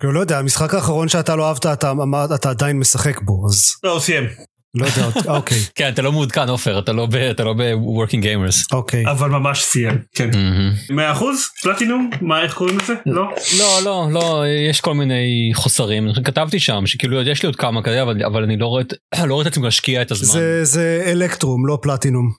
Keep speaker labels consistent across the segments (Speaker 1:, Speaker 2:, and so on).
Speaker 1: כאילו, לא יודע, המשחק האחרון שאתה לא אהבת, אתה, אמרת, אתה עדיין משחק בו, אז
Speaker 2: לא, הוא סיים.
Speaker 1: לא יודע, אוקיי,
Speaker 3: כן, אתה לא מעודכן עופר, אתה לא ב- אתה לא ב-working gamers.
Speaker 1: אוקיי.
Speaker 2: אבל ממש סיים, כן.
Speaker 3: מהמם.
Speaker 2: מאה אחוז? פלטינום? מה, איך קוראים לזה? לא?
Speaker 3: לא, לא, לא, יש כל מיני חוסרים. כתבתי שם שכאילו יש לי עוד כמה כאלה, אבל, אבל אני לא רואה, את- לא רואה את עצמי להשקיע את הזמן.
Speaker 1: זה, זה אלקטרום, לא פלטינום.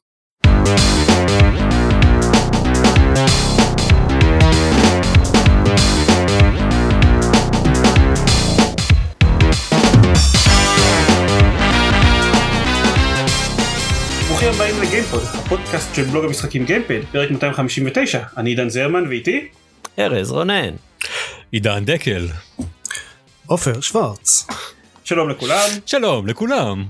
Speaker 2: הפודקאסט של בלוג המשחקים גיימפד, פרק 259. אני עידן זרמן ואיתי?
Speaker 4: ארז רונן.
Speaker 3: עידן דקל.
Speaker 1: עופר שוורץ.
Speaker 2: שלום לכולם.
Speaker 3: שלום לכולם.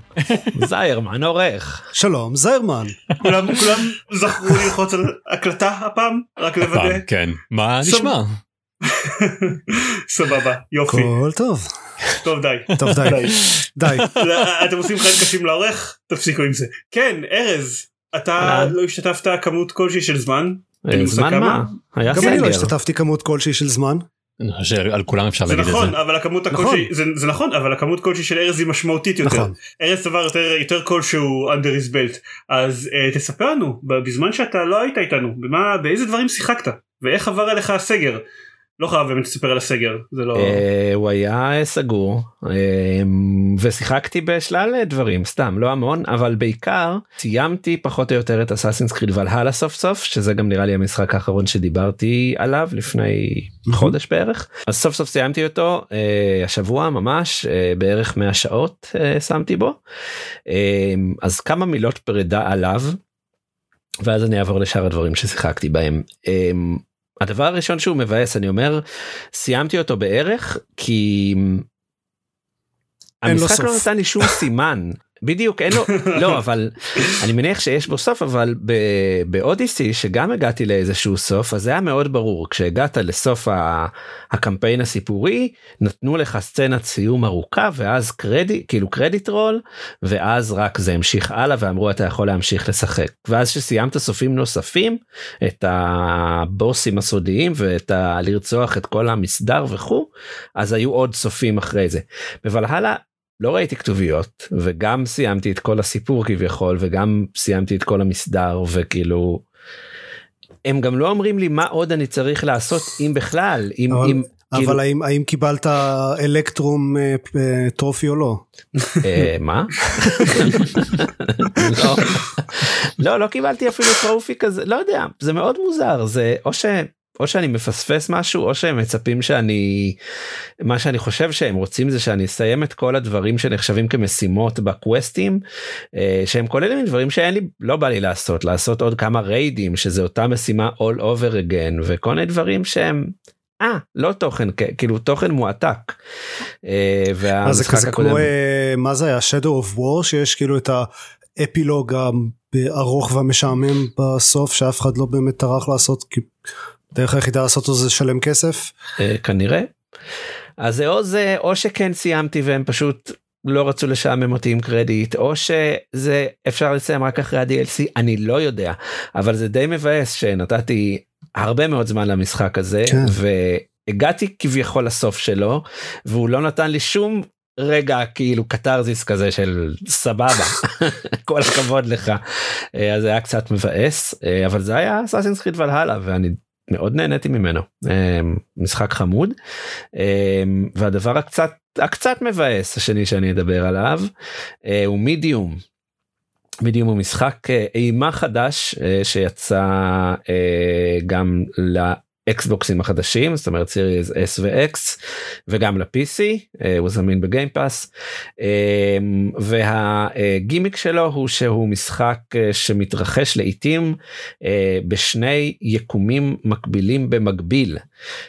Speaker 4: זיירמן עורך.
Speaker 1: שלום, זיירמן.
Speaker 2: כולם כולם זכרו ללחוץ על הקלטה הפעם? רק לוודא?
Speaker 3: הפעם, כן. מה נשמע?
Speaker 2: סבבה, יופי.
Speaker 1: הכל טוב.
Speaker 2: טוב די.
Speaker 1: טוב, די.
Speaker 2: די. אתם עושים חיים קשים לעורך? תפסיקו עם זה. כן, ארז, אתה. לא השתתפת כמות כלשהי של זמן? לי מושג
Speaker 4: זמן? מה? היה
Speaker 1: גם אני לא
Speaker 4: סגר.
Speaker 1: השתתפתי כמות כלשהי של זמן.
Speaker 3: אני חושב שעל כולם אפשר
Speaker 2: זה
Speaker 3: להגיד את
Speaker 2: נכון,
Speaker 3: זה.
Speaker 2: אבל הכמות
Speaker 1: נכון.
Speaker 2: הכלשהי, זה, זה נכון, אבל הכמות כלשהי של ארז היא משמעותית יותר.
Speaker 1: נכון.
Speaker 2: ארז צבר יותר, יותר כלשהו under his belt. אז uh, תספר לנו, בזמן שאתה לא היית איתנו, במה, באיזה דברים שיחקת? ואיך עבר עליך הסגר? לא חייב באמת לספר על הסגר, זה לא...
Speaker 4: אה, הוא היה סגור אה, ושיחקתי בשלל דברים סתם לא המון אבל בעיקר סיימתי פחות או יותר את אסאסינס קריד ולהלה סוף סוף שזה גם נראה לי המשחק האחרון שדיברתי עליו לפני. חודש בערך אז סוף סוף סיימתי אותו אה, השבוע ממש בערך 100 שעות שמתי בו אז כמה מילות פרידה עליו ואז אני אעבור לשאר הדברים ששיחקתי בהם. הדבר הראשון שהוא מבאס אני אומר סיימתי אותו בערך כי המשחק לא. נתן לי שום סימן בדיוק אין לו לא אבל אני מניח שיש בו סוף אבל ב- באודיסי שגם הגעתי לאיזשהו סוף אז זה היה מאוד ברור כשהגעת לסוף ה- הקמפיין הסיפורי נתנו לך סצנת סיום ארוכה ואז קרדיט כאילו קרדיט רול ואז רק זה המשיך הלאה ואמרו אתה יכול להמשיך לשחק ואז שסיימת סופים נוספים את הבוסים הסודיים ואת ה... לרצוח את כל המסדר וכו' אז היו עוד סופים אחרי זה. בוולהלה לא ראיתי כתוביות וגם סיימתי את כל הסיפור כביכול וגם סיימתי את כל המסדר וכאילו. הם גם לא אומרים לי מה עוד אני צריך לעשות אם בכלל אם
Speaker 1: אבל-
Speaker 4: אם כאילו,
Speaker 1: אבל האם, האם קיבלת אלקטרום אה, אה, טרופי או לא?
Speaker 4: אה, מה? לא. לא לא קיבלתי אפילו טרופי כזה לא יודע זה מאוד מוזר זה או ש... או שאני מפספס משהו או שהם מצפים שאני מה שאני חושב שהם רוצים זה שאני אסיים את כל הדברים שנחשבים כמשימות בקווסטים אה, שהם כוללים דברים שאין לי לא בא לי לעשות לעשות עוד כמה ריידים שזה אותה משימה all over again וכל מיני דברים שהם. אה לא תוכן כאילו תוכן מועתק. אה,
Speaker 1: אז זה כזה
Speaker 4: הקודם-
Speaker 1: כמו, אה, מה זה היה? Shadow of War, שיש כאילו את האפילוג הארוך והמשעמם בסוף, שאף אחד לא באמת טרח לעשות, כי הדרך היחידה לעשות אותו זה לשלם כסף.
Speaker 4: אה, כנראה. אז זה או זה או שכן סיימתי והם פשוט לא רצו לשעמם אותי עם קרדיט או שזה אפשר לסיים רק אחרי ה-DLC אני לא יודע אבל זה די מבאס שנתתי הרבה מאוד זמן למשחק הזה
Speaker 1: כן.
Speaker 4: והגעתי כביכול לסוף שלו והוא לא נתן לי שום רגע כאילו קתרזיס כזה של סבבה כל הכבוד לך אה, אז זה היה קצת מבאס אה, אבל זה היה אסאסינס קריד ולהלה ואני מאוד נהניתי ממנו אה, משחק חמוד אה, והדבר הקצת הקצת מבאס השני שאני אדבר עליו אה, הוא מידיום. מידיום הוא משחק אה, אימה חדש אה, שיצא גם לאקסבוקסים החדשים זאת אומרת סיריס S ו-X וגם ל-PC אה, הוא זמין בגיימפאס אה, והגימיק שלו הוא שהוא משחק אה, שמתרחש לעיתים אה, בשני יקומים מקבילים במקביל.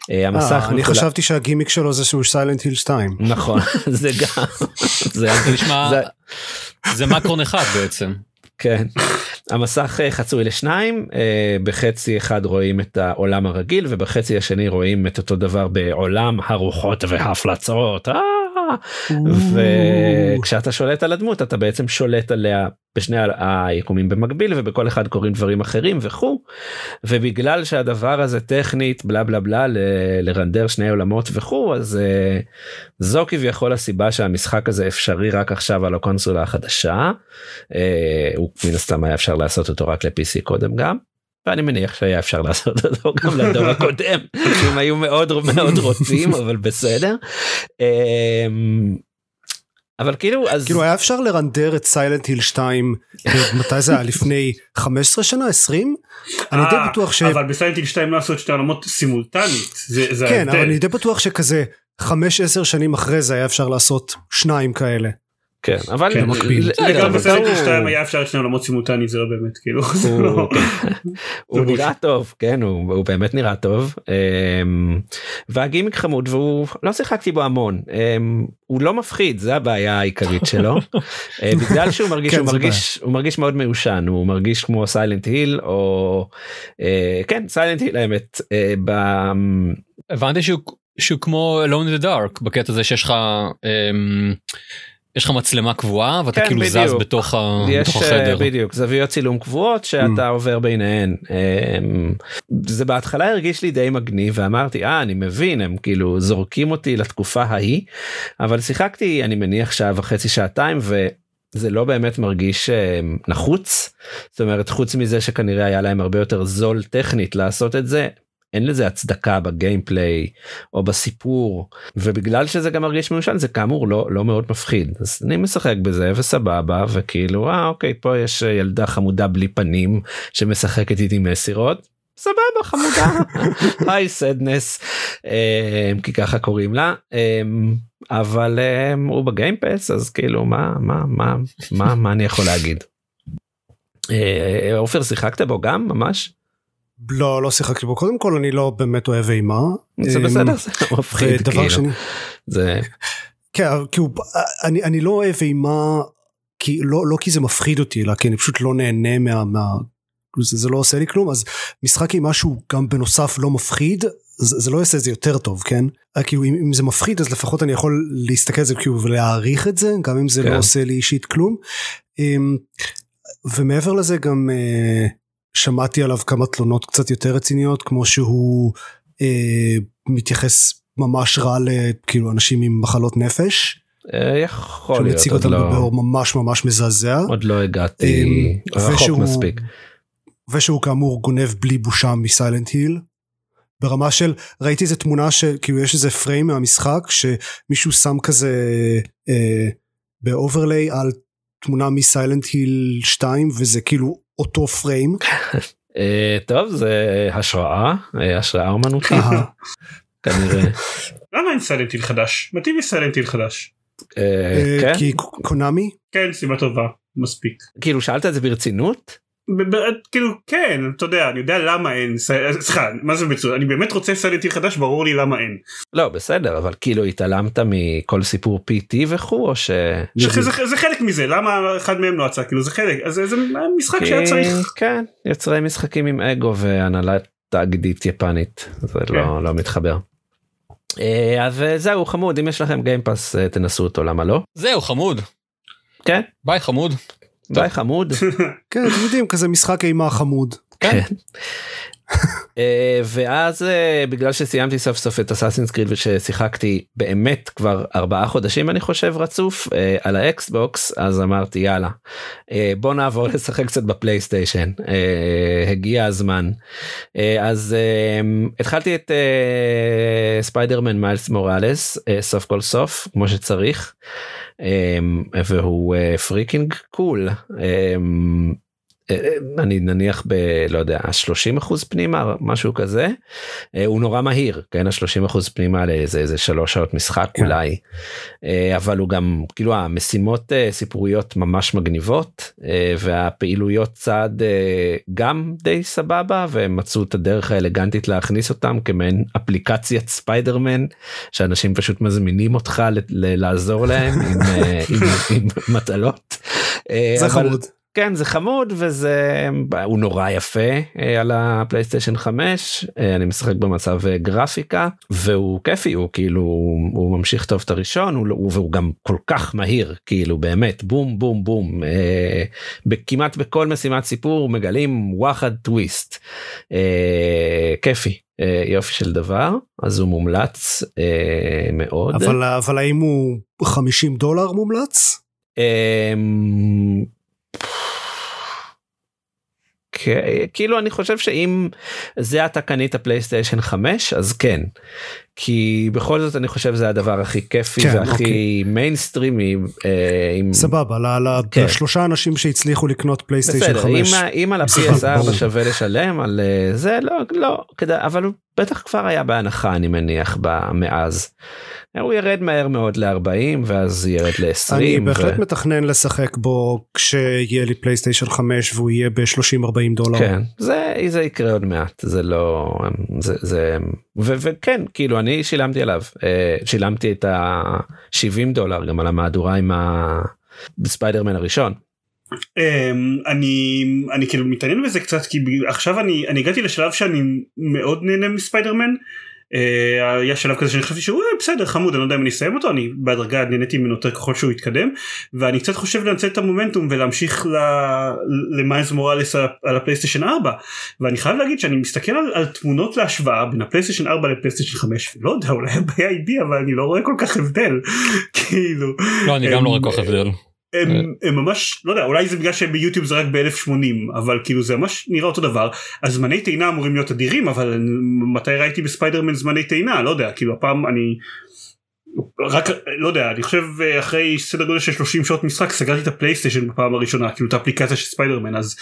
Speaker 4: המסך
Speaker 1: אני חשבתי שהגימיק שלו זה שהוא סיילנט היל 2.
Speaker 4: נכון זה גם זה
Speaker 3: זה נשמע,
Speaker 4: זה
Speaker 3: מקרון אחד בעצם.
Speaker 4: כן. המסך אה, חצוי לשניים אה, בחצי אחד רואים את העולם הרגיל ובחצי השני רואים את אותו דבר בעולם הרוחות וההפלצות. אה, וכשאתה שולט על הדמות אתה בעצם שולט עליה בשני היקומים במקביל ובכל אחד קורים דברים אחרים וכו' ובגלל שהדבר הזה טכנית בלה בלה בלה ל- לרנדר שני עולמות וכו' אז uh, זו כביכול הסיבה שהמשחק הזה אפשרי רק עכשיו על הקונסולה החדשה. Uh, הוא מן הסתם היה אפשר לעשות אותו רק ל-PC קודם גם. ואני מניח שהיה אפשר לעשות אותו גם לדור הקודם אם היו מאוד מאוד רוצים אבל בסדר. אמ, אבל כאילו אז
Speaker 1: כאילו היה אפשר לרנדר את סיילנט היל 2 מתי זה היה לפני 15 שנה 20 אני די
Speaker 2: אה,
Speaker 1: בטוח ש...
Speaker 2: אבל בסיילנט היל 2 לא עשו את שתי העולמות סימולטנית זה זה
Speaker 1: כן אבל
Speaker 2: ההבדל.
Speaker 1: אני די בטוח שכזה 5-10 שנים אחרי זה היה אפשר לעשות שניים כאלה.
Speaker 4: כן אבל
Speaker 2: כן,
Speaker 1: במקביל.
Speaker 4: בסדר,
Speaker 2: וגם
Speaker 4: אבל
Speaker 2: בסיילנט היל
Speaker 4: הוא-
Speaker 2: 2 היה אפשר את שני העולמות סימולטנית זה לא באמת כאילו זה
Speaker 4: הוא-
Speaker 2: לא-
Speaker 4: הוא
Speaker 2: זה
Speaker 4: נראה טוב כן הוא, הוא באמת נראה טוב. אמ, והגימיק חמוד והוא לא שיחקתי בו המון. אמ, הוא לא מפחיד זה הבעיה העיקרית שלו. אה, בגלל שהוא מרגיש
Speaker 1: כן,
Speaker 4: הוא
Speaker 1: זה
Speaker 4: מרגיש הוא מרגיש מאוד מיושן הוא מרגיש כמו סיילנט היל או אה, כן סיילנט היל האמת אה, ב-
Speaker 3: הבנתי שהוא שהוא כמו alone in the dark בקטע הזה שיש לך אמ, יש לך מצלמה קבועה ואתה
Speaker 4: כן,
Speaker 3: כאילו זז
Speaker 4: בדיוק.
Speaker 3: בתוך ה-
Speaker 4: יש
Speaker 3: בתוך
Speaker 4: אה,
Speaker 3: החדר.
Speaker 4: בדיוק זוויות צילום קבועות שאתה עובר ביניהן אמ, זה בהתחלה הרגיש לי די מגניב ואמרתי אה אני מבין הם כאילו זורקים אותי לתקופה ההיא אבל שיחקתי אני מניח שעה וחצי שעתיים וזה לא באמת מרגיש אה, נחוץ זאת אומרת חוץ מזה שכנראה היה להם הרבה יותר זול טכנית לעשות את זה. אין לזה הצדקה בגיימפליי או בסיפור ובגלל שזה גם מרגיש מיושן זה כאמור לא לא מאוד מפחיד. אז אני משחק בזה וסבבה וכאילו אה אוקיי פה יש אה, ילדה חמודה בלי פנים שמשחקת איתי מסירות. סבבה חמודה. היי סדנס כי ככה קוראים לה. אמ, אבל אמ, הוא בגיימפס אז כאילו מה מה מה מה מה אני יכול להגיד. אה, עופר שיחקת בו גם ממש
Speaker 1: לא לא שיחקתי בו קודם כל אני לא באמת אוהב אימה.
Speaker 4: זה בסדר זה לא מפחיד כאילו
Speaker 1: שני
Speaker 4: זה
Speaker 1: כן כאילו אני אני לא אוהב אימה כי לא לא כי זה מפחיד אותי אלא כי אני פשוט לא נהנה מה. מה זה, זה לא עושה לי כלום אז משחק אימה שהוא גם בנוסף לא מפחיד זה, זה לא יעשה את זה יותר טוב כן כאילו אם, אם זה מפחיד אז לפחות אני יכול להסתכל על זה כאילו ולהעריך את זה גם אם זה
Speaker 4: כן.
Speaker 1: לא עושה לי אישית כלום. אמ, ומעבר לזה גם אה, שמעתי עליו כמה תלונות קצת יותר רציניות כמו שהוא אה, מתייחס ממש רע לכאילו אנשים עם מחלות נפש.
Speaker 4: אה, יכול
Speaker 1: שהוא
Speaker 4: להיות
Speaker 1: מציג אותם
Speaker 4: לא
Speaker 1: באור ממש ממש מזעזע.
Speaker 4: עוד לא הגעתי
Speaker 1: אמ,
Speaker 4: רחוק
Speaker 1: ושהוא-
Speaker 4: מספיק.
Speaker 1: ושהוא כאמור גונב בלי בושה מסיילנט היל. ברמה של ראיתי איזה תמונה שכאילו יש איזה פריים מהמשחק שמישהו שם כזה אה, ב overlay על תמונה מסיילנט היל 2 וזה כאילו אותו פריים.
Speaker 4: אה, טוב זה השראה אה, השראה אומנותית. כנראה.
Speaker 2: למה אין סיילנט היל חדש? מתאים לי סיילנט היל חדש.
Speaker 4: אה, כן
Speaker 1: כי קונאמי
Speaker 2: כן סיבה טובה מספיק.
Speaker 4: כאילו שאלת את זה ברצינות
Speaker 2: כאילו כן אתה יודע אני יודע למה אין סליחה מה זה מצוין אני באמת רוצה סיילנט היל חדש ברור לי למה אין.
Speaker 4: לא בסדר אבל כאילו התעלמת מכל סיפור PT וכו' או ש...
Speaker 2: שזה- זה זה חלק מזה למה אחד מהם לא יצא כאילו זה חלק אז זה זה משחק שהיה צריך.
Speaker 4: כן יוצרי משחקים עם אגו והנהלת תאגידית יפנית זה
Speaker 2: כן.
Speaker 4: לא לא מתחבר. אה, אז אה, זהו חמוד אם יש לכם גיימפאס אה, תנסו אותו למה לא
Speaker 3: זהו חמוד.
Speaker 4: כן
Speaker 3: ביי חמוד.
Speaker 4: ביי חמוד.
Speaker 1: כן אתם יודעים כזה משחק אימה חמוד.
Speaker 3: כן.
Speaker 4: אה, ואז אה, בגלל שסיימתי סוף סוף את אסאסינס קריד וששיחקתי באמת כבר ארבעה חודשים אני חושב רצוף אה, על האקסבוקס אז אמרתי יאללה בוא נעבור לשחק קצת בפלייסטיישן הגיע הזמן אז התחלתי את ספיידרמן מיילס מוראלס סוף כל סוף כמו שצריך והוא freaking cool. אה, אני נניח ב... לא יודע, 30 אחוז פנימה, משהו כזה. אה, הוא נורא מהיר, כן, ה-30 אחוז פנימה לאיזה איזה שלוש שעות משחק
Speaker 1: כן.
Speaker 4: אולי. אה, אבל הוא גם, כאילו המשימות אה, סיפוריות ממש מגניבות, אה, והפעילויות צעד אה, גם די סבבה, והם מצאו את הדרך האלגנטית להכניס אותם כמעין אפליקציית ספיידרמן, שאנשים פשוט מזמינים אותך ל- ל- לעזור להם עם, אה, עם, עם מטלות. אה,
Speaker 1: זה
Speaker 4: אבל-
Speaker 1: חמוד.
Speaker 4: כן זה חמוד וזה הוא נורא יפה אה, על הפלייסטיישן 5 אה, אני משחק במצב אה, גרפיקה והוא כיפי הוא כאילו הוא ממשיך טוב את הראשון הוא, הוא, והוא גם כל כך מהיר כאילו באמת בום בום בום אה, כמעט בכל משימת סיפור מגלים וואחד טוויסט אה, כיפי יופי של דבר אז הוא מומלץ אה, מאוד
Speaker 1: אבל אבל האם הוא 50 דולר מומלץ?
Speaker 4: אה, כאילו אני חושב שאם זה אתה קנית פלייסטיישן 5 אז כן כי בכל זאת אני חושב זה הדבר הכי כיפי
Speaker 1: כן,
Speaker 4: והכי
Speaker 1: אוקיי.
Speaker 4: מיינסטרימי אה, עם
Speaker 1: סבבה ל-
Speaker 4: כן.
Speaker 1: לשלושה אנשים שהצליחו לקנות פלייסטיישן
Speaker 4: בסדר אם,
Speaker 1: 5.
Speaker 4: ה- אם על
Speaker 1: סבבה, ברור.
Speaker 4: ה-PS4 שווה לשלם על אה, זה לא לא כדאי אבל הוא בטח כבר היה בהנחה אני מניח מאז. הוא ירד מהר מאוד ל-40 ואז ירד ל-20.
Speaker 1: אני בהחלט מתכנן לשחק בו כשיהיה לי פלייסטיישן 5 והוא יהיה ב-30-40 דולר.
Speaker 4: כן זה זה יקרה עוד מעט זה לא זה זה ו, וכן כאילו אני שילמתי עליו אה, שילמתי את ה-70 דולר גם על המהדורה עם הספיידרמן הראשון.
Speaker 2: אמ, אני אני כאילו מתעניין בזה קצת כי עכשיו אני אני הגעתי לשלב שאני מאוד נהנה מספיידרמן. אה, היה שלב כזה שאני חשבתי שהוא "אה, בסדר חמוד אני לא יודע אם אני אסיים אותו אני בהדרגה נהניתי ממנו יותר ככל שהוא יתקדם ואני קצת חושב לנצל את המומנטום ולהמשיך ל- למיילס מוראליס על- הפלייסטיישן 4 ואני חייב להגיד שאני מסתכל על, על תמונות להשוואה בין הפלייסטיישן 4 לפלייסטיישן 5 ולא יודע אולי הבעיה היא בי אבל אני לא רואה כל כך הבדל. כאילו.
Speaker 3: לא אני גם לא רואה כל כך הבדל.
Speaker 2: הם, הם ממש לא יודע אולי זה בגלל שהם ביוטיוב זה רק ב-1080 אבל כאילו זה ממש נראה אותו דבר. הזמני טעינה אמורים להיות אדירים אבל מתי ראיתי בספיידרמן זמני טעינה? לא יודע כאילו הפעם אני רק לא יודע אני חושב אה, אחרי סדר גודל של 30 שעות משחק סגרתי את הפלייסטיישן בפעם הראשונה כאילו את האפליקציה של ספיידרמן אז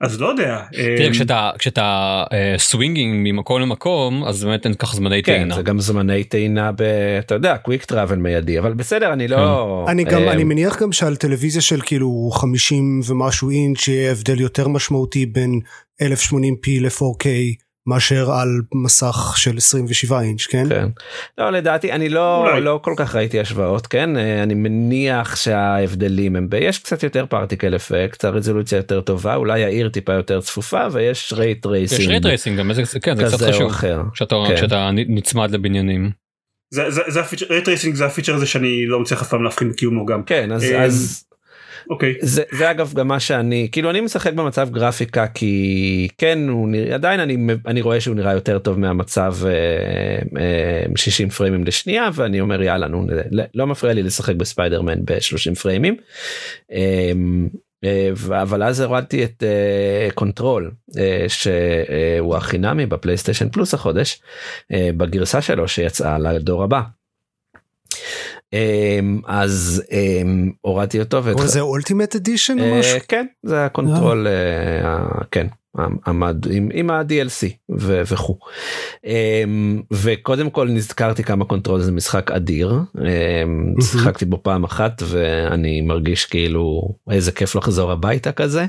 Speaker 2: אז לא יודע.
Speaker 3: תראה
Speaker 2: אמ,
Speaker 3: כשאתה כשאתה אה, swinging ממקום למקום אז באמת אין ככה זמני
Speaker 4: כן
Speaker 3: טעינה.
Speaker 4: זה גם זמני טעינה ב... אתה יודע quick travel מיידי אבל בסדר אני לא
Speaker 1: אני גם
Speaker 4: אה,
Speaker 1: אני מניח גם שעל טלוויזיה של כאילו 50 ומשהו אינץ' יהיה הבדל יותר משמעותי בין 1080p ל-4K מאשר על מסך של 27 אינץ' כן?
Speaker 4: כן. לא לדעתי אני לא
Speaker 2: אולי.
Speaker 4: לא כל כך ראיתי השוואות כן אה, אני מניח שההבדלים הם ב... יש קצת יותר particle effect הרזולוציה יותר טובה אולי העיר טיפה יותר צפופה ויש ray
Speaker 3: יש
Speaker 4: racing
Speaker 3: ray tracing גם איזה כן זה קצת
Speaker 4: כזה או
Speaker 3: חשוב
Speaker 4: אחר.
Speaker 3: כשאתה
Speaker 4: כן.
Speaker 3: כשאתה נצמד לבניינים.
Speaker 2: זה זה זה הפיצ'ר ray tracing זה הפיצ'ר הזה שאני לא מצליח אף פעם להבחין בקיומו גם
Speaker 4: כן אז
Speaker 2: אמ,
Speaker 4: אז
Speaker 2: אוקיי
Speaker 4: זה, זה אגב גם מה שאני כאילו אני משחק במצב גרפיקה כי כן הוא נראה עדיין אני אני רואה שהוא נראה יותר טוב מהמצב אה, אה, 60 פריימים לשנייה ואני אומר יאללה נו לא, לא מפריע לי לשחק בספיידרמן ב-30 פריימים. אה, אה, אבל אז הורדתי את אה, קונטרול אה, שהוא החינמי בפלייסטיישן פלוס החודש אה, בגרסה שלו שיצאה לדור הבא. אה, אז אה, הורדתי אותו.
Speaker 1: לזה Ultimate Edition או
Speaker 4: אה,
Speaker 1: משהו?
Speaker 4: כן זה הקונטרול אה, ה- כן עמד עם, עם ה-DLC ו- וכו'. אמ, וקודם כל נזכרתי כמה קונטרול זה משחק אדיר אמ, שיחקתי בו פעם אחת ואני מרגיש כאילו איזה כיף לחזור הביתה כזה.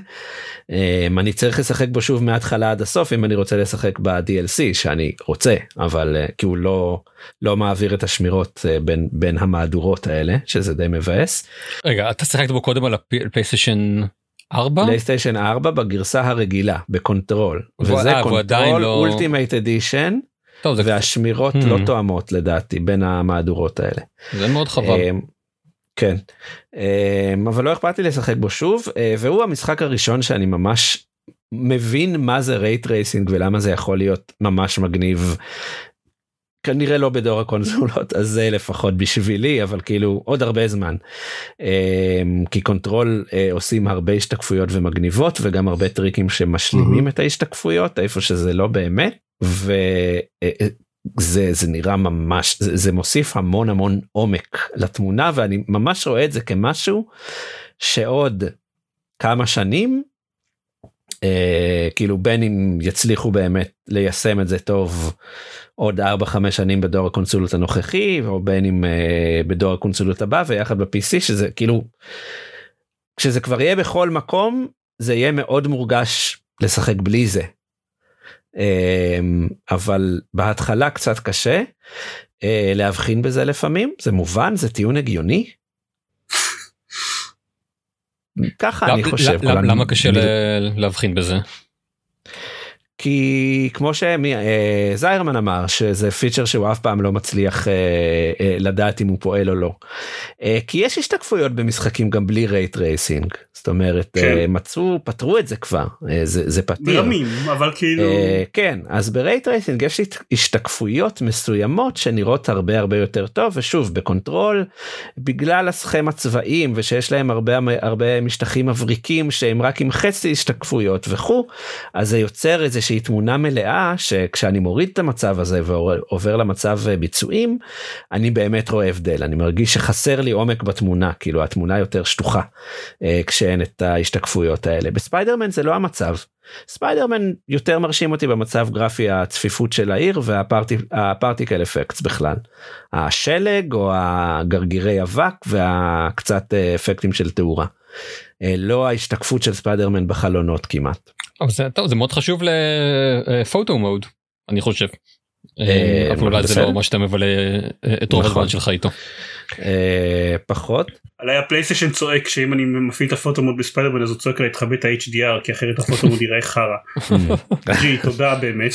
Speaker 4: אמ, אני צריך לשחק בו שוב מההתחלה עד הסוף אם אני רוצה לשחק ב-DLC שאני רוצה אבל אה, כי הוא לא לא מעביר את השמירות אה, בין בין המהדורות האלה שזה די מבאס.
Speaker 3: רגע אתה שיחקת בו קודם על הפלייסטיישן 4?
Speaker 4: פלייסטיישן 4 בגרסה הרגילה בקונטרול וזה
Speaker 3: עדיין
Speaker 4: קונטרול
Speaker 3: לא-
Speaker 4: Ultimate Edition
Speaker 3: טוב זה
Speaker 4: והשמירות
Speaker 3: Hmm.
Speaker 4: לא תואמות לדעתי בין המהדורות האלה.
Speaker 3: זה מאוד חבל.
Speaker 4: אמ, כן אמ, אבל לא אכפת לי לשחק בו שוב אה, והוא המשחק הראשון שאני ממש מבין מה זה ray tracing ולמה זה יכול להיות ממש מגניב. כנראה לא בדור הקונסולות הזה לפחות בשבילי אבל כאילו עוד הרבה זמן. אמ, כי Control אה, עושים הרבה השתקפויות ומגניבות וגם הרבה טריקים שמשלימים את ההשתקפויות איפה שזה לא באמת וזה זה נראה ממש זה, זה מוסיף המון המון עומק לתמונה ואני ממש רואה את זה כמשהו שעוד כמה שנים אה, כאילו בין אם יצליחו באמת ליישם את זה טוב עוד 4-5 שנים בדור הקונסולות הנוכחי או בין אם אה, בדור הקונסולות הבא ויחד ב-PC שזה כאילו כשזה כבר יהיה בכל מקום זה יהיה מאוד מורגש לשחק בלי זה. אה, אבל בהתחלה קצת קשה אה, להבחין בזה לפעמים זה מובן זה טיעון הגיוני. ככה אני חושב.
Speaker 3: למה קשה להבחין בזה?
Speaker 4: כי כמו שזיירמן אמר שזה פיצ'ר שהוא אף פעם לא מצליח אה, אה, לדעת אם הוא פועל או לא. אה, כי יש השתקפויות במשחקים גם בלי ray tracing זאת אומרת כן. מצאו פתרו את זה כבר זה, זה פתיר.
Speaker 2: ברמאים אבל כאילו.
Speaker 4: כן אז ב-ray tracing יש השתקפויות מסוימות שנראות הרבה הרבה יותר טוב ושוב ב-Control בגלל הסכמת הצבעים ושיש להם הרבה הרבה משטחים מבריקים שהם רק עם חצי השתקפויות וכו' אז זה יוצר איזה איזושהי תמונה מלאה שכשאני מוריד את המצב הזה ועובר למצב אה, ביצועים אני באמת רואה הבדל אני מרגיש שחסר לי עומק בתמונה כאילו התמונה יותר שטוחה אה, כשאין את ההשתקפויות האלה בספיידרמן זה לא המצב. ספיידרמן יותר מרשים אותי במצב גרפי הצפיפות של העיר וה-particle effects בכלל. השלג או הגרגירי אבק והקצת אה, אפקטים של תאורה. לא ההשתקפות של ספיידרמן בחלונות כמעט.
Speaker 3: אבל זה, טוב, זה מאוד חשוב ל-photo mode אני חושב. אה, אבל אולי זה לא מה שאתה מבלה אה, את רוב הזמן נכון. שלך איתו.
Speaker 4: אה, פחות.
Speaker 2: עליי הפלייסטיישן צועק שאם אני מפעיל את ה-photo mode בספיידרמן אז הוא צועק תכבה את ה-HDR כי אחרת ה-photo mode יראה חרא. gee תודה באמת.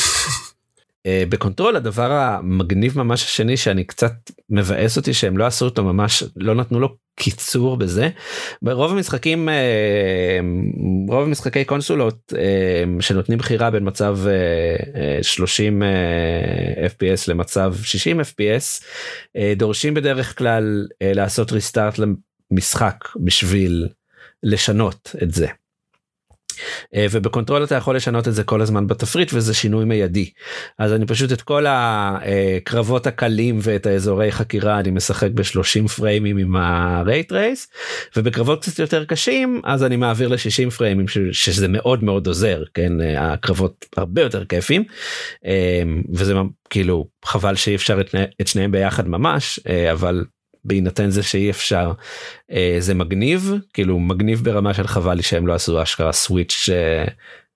Speaker 4: ב-Control הדבר המגניב ממש השני שאני קצת מבאס אותי שהם לא עשו אותו ממש לא נתנו לו קיצור בזה ברוב המשחקים אה, רוב המשחקי קונסולות אה, שנותנים בחירה בין מצב 30 אה, fps למצב 60 fps דורשים בדרך כלל לעשות restart למשחק בשביל לשנות את זה. אה, וב-Control אתה יכול לשנות את זה כל הזמן בתפריט וזה שינוי מיידי. אז אני פשוט את כל הקרבות הקלים ואת האזורי חקירה אני משחק ב-30 פריימים עם ה-ray trace ובקרבות קצת יותר קשים אז אני מעביר ל-60 פריימים שזה מאוד מאוד עוזר כן אה, הקרבות הרבה יותר כיפים אה, וזה כאילו חבל שאי אפשר את שניהם ביחד ממש אבל בהינתן זה שאי אפשר. אה, זה מגניב כאילו מגניב ברמה של חבל לי שהם לא עשו אשכרה סוויץ' אה,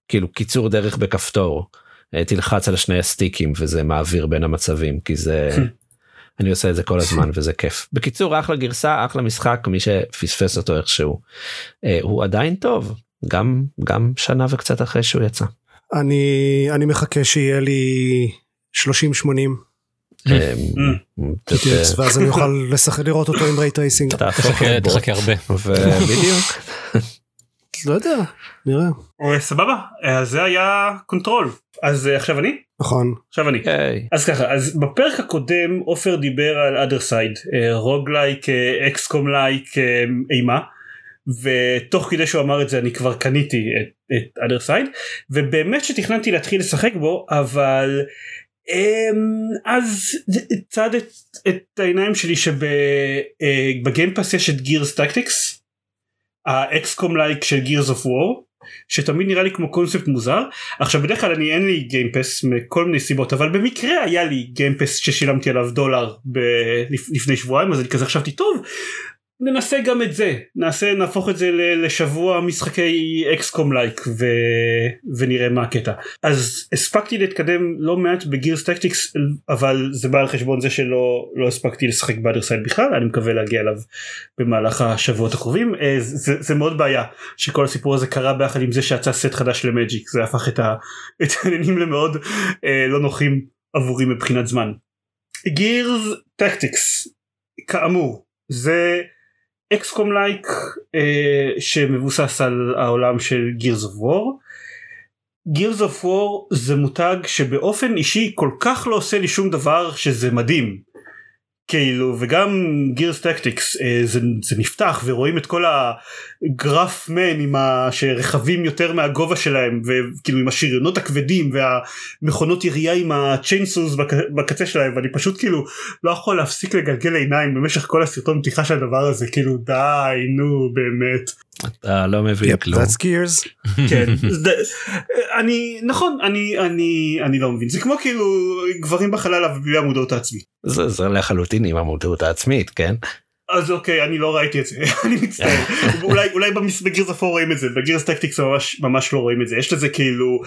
Speaker 4: כאילו קיצור דרך בכפתור. אה, תלחץ על שני הסטיקים וזה מעביר בין המצבים כי זה אני עושה את זה כל הזמן וזה כיף. בקיצור אחלה גרסה אחלה משחק מי שפספס אותו איכשהו. אה, הוא עדיין טוב גם גם שנה וקצת אחרי שהוא יצא.
Speaker 1: אני אני מחכה שיהיה לי 30 80 ואז אני אוכל לשחק לראות אותו עם ray tracing.
Speaker 3: תחכה הרבה.
Speaker 4: בדיוק.
Speaker 1: לא יודע, נראה.
Speaker 2: אה, סבבה, אז זה היה Control. אז אה, עכשיו אני?
Speaker 1: נכון.
Speaker 2: עכשיו אני. אז ככה, אז בפרק הקודם עופר דיבר על other side, roguelike, XCOM like, אימה. ותוך כדי שהוא אמר את זה אני כבר קניתי את, את other side ובאמת שתכננתי להתחיל לשחק בו אבל אז צד את, את העיניים שלי שב-Game Pass אה, יש את Gears Tactics ה-XCOM like של Gears of War שתמיד נראה לי כמו קונספט מוזר. עכשיו בדרך כלל אני אין לי Game Pass מכל מיני סיבות אבל במקרה היה לי Game Pass ששילמתי עליו דולר ב- לפני שבועיים אז אני כזה חשבתי טוב ננסה גם את זה. נעשה נהפוך את זה לשבוע משחקי XCOM like ו... ונראה מה הקטע. אז הספקתי להתקדם לא מעט ב-Gears Tactics אבל זה בא על חשבון זה שלא לא הספקתי לשחק ב-other side בכלל אני מקווה להגיע אליו במהלך השבועות הקרובים. אה, זה, זה מאוד בעיה שכל הסיפור הזה קרה ביחד עם זה שיצא סט חדש למג'יק. זה הפך את, ה... את העניינים למאוד אה, לא נוחים עבורי מבחינת זמן. Gears Tactics כאמור זה XCOM like uh, שמבוסס על העולם של Gears of War. Gears of War זה מותג שבאופן אישי כל כך לא עושה לי שום דבר שזה מדהים. כאילו וגם Gears Tactics אה, זה, זה נפתח ורואים את כל ה-gruff men עם ה... שרחבים יותר מהגובה שלהם וכאילו עם השריונות הכבדים והמכונות ירייה עם הצ'יינסוס בק, בקצה שלהם ואני פשוט כאילו לא יכול להפסיק לגלגל עיניים במשך כל הסרטון פתיחה של הדבר הזה כאילו די נו באמת.
Speaker 4: אתה לא מבין
Speaker 1: כלום. That's gears.
Speaker 2: כן. אני נכון אני אני אני לא מבין זה כמו כאילו גברים בחלל אבל בלי המודעות העצמית.
Speaker 4: זה, זה לחלוטין עם המודעות העצמית כן.
Speaker 2: אז אוקיי אני לא ראיתי את זה אני מצטער אולי אולי בגירס אפור רואים את זה בגירס טקטיקס ממש ממש לא רואים את זה יש לזה כאילו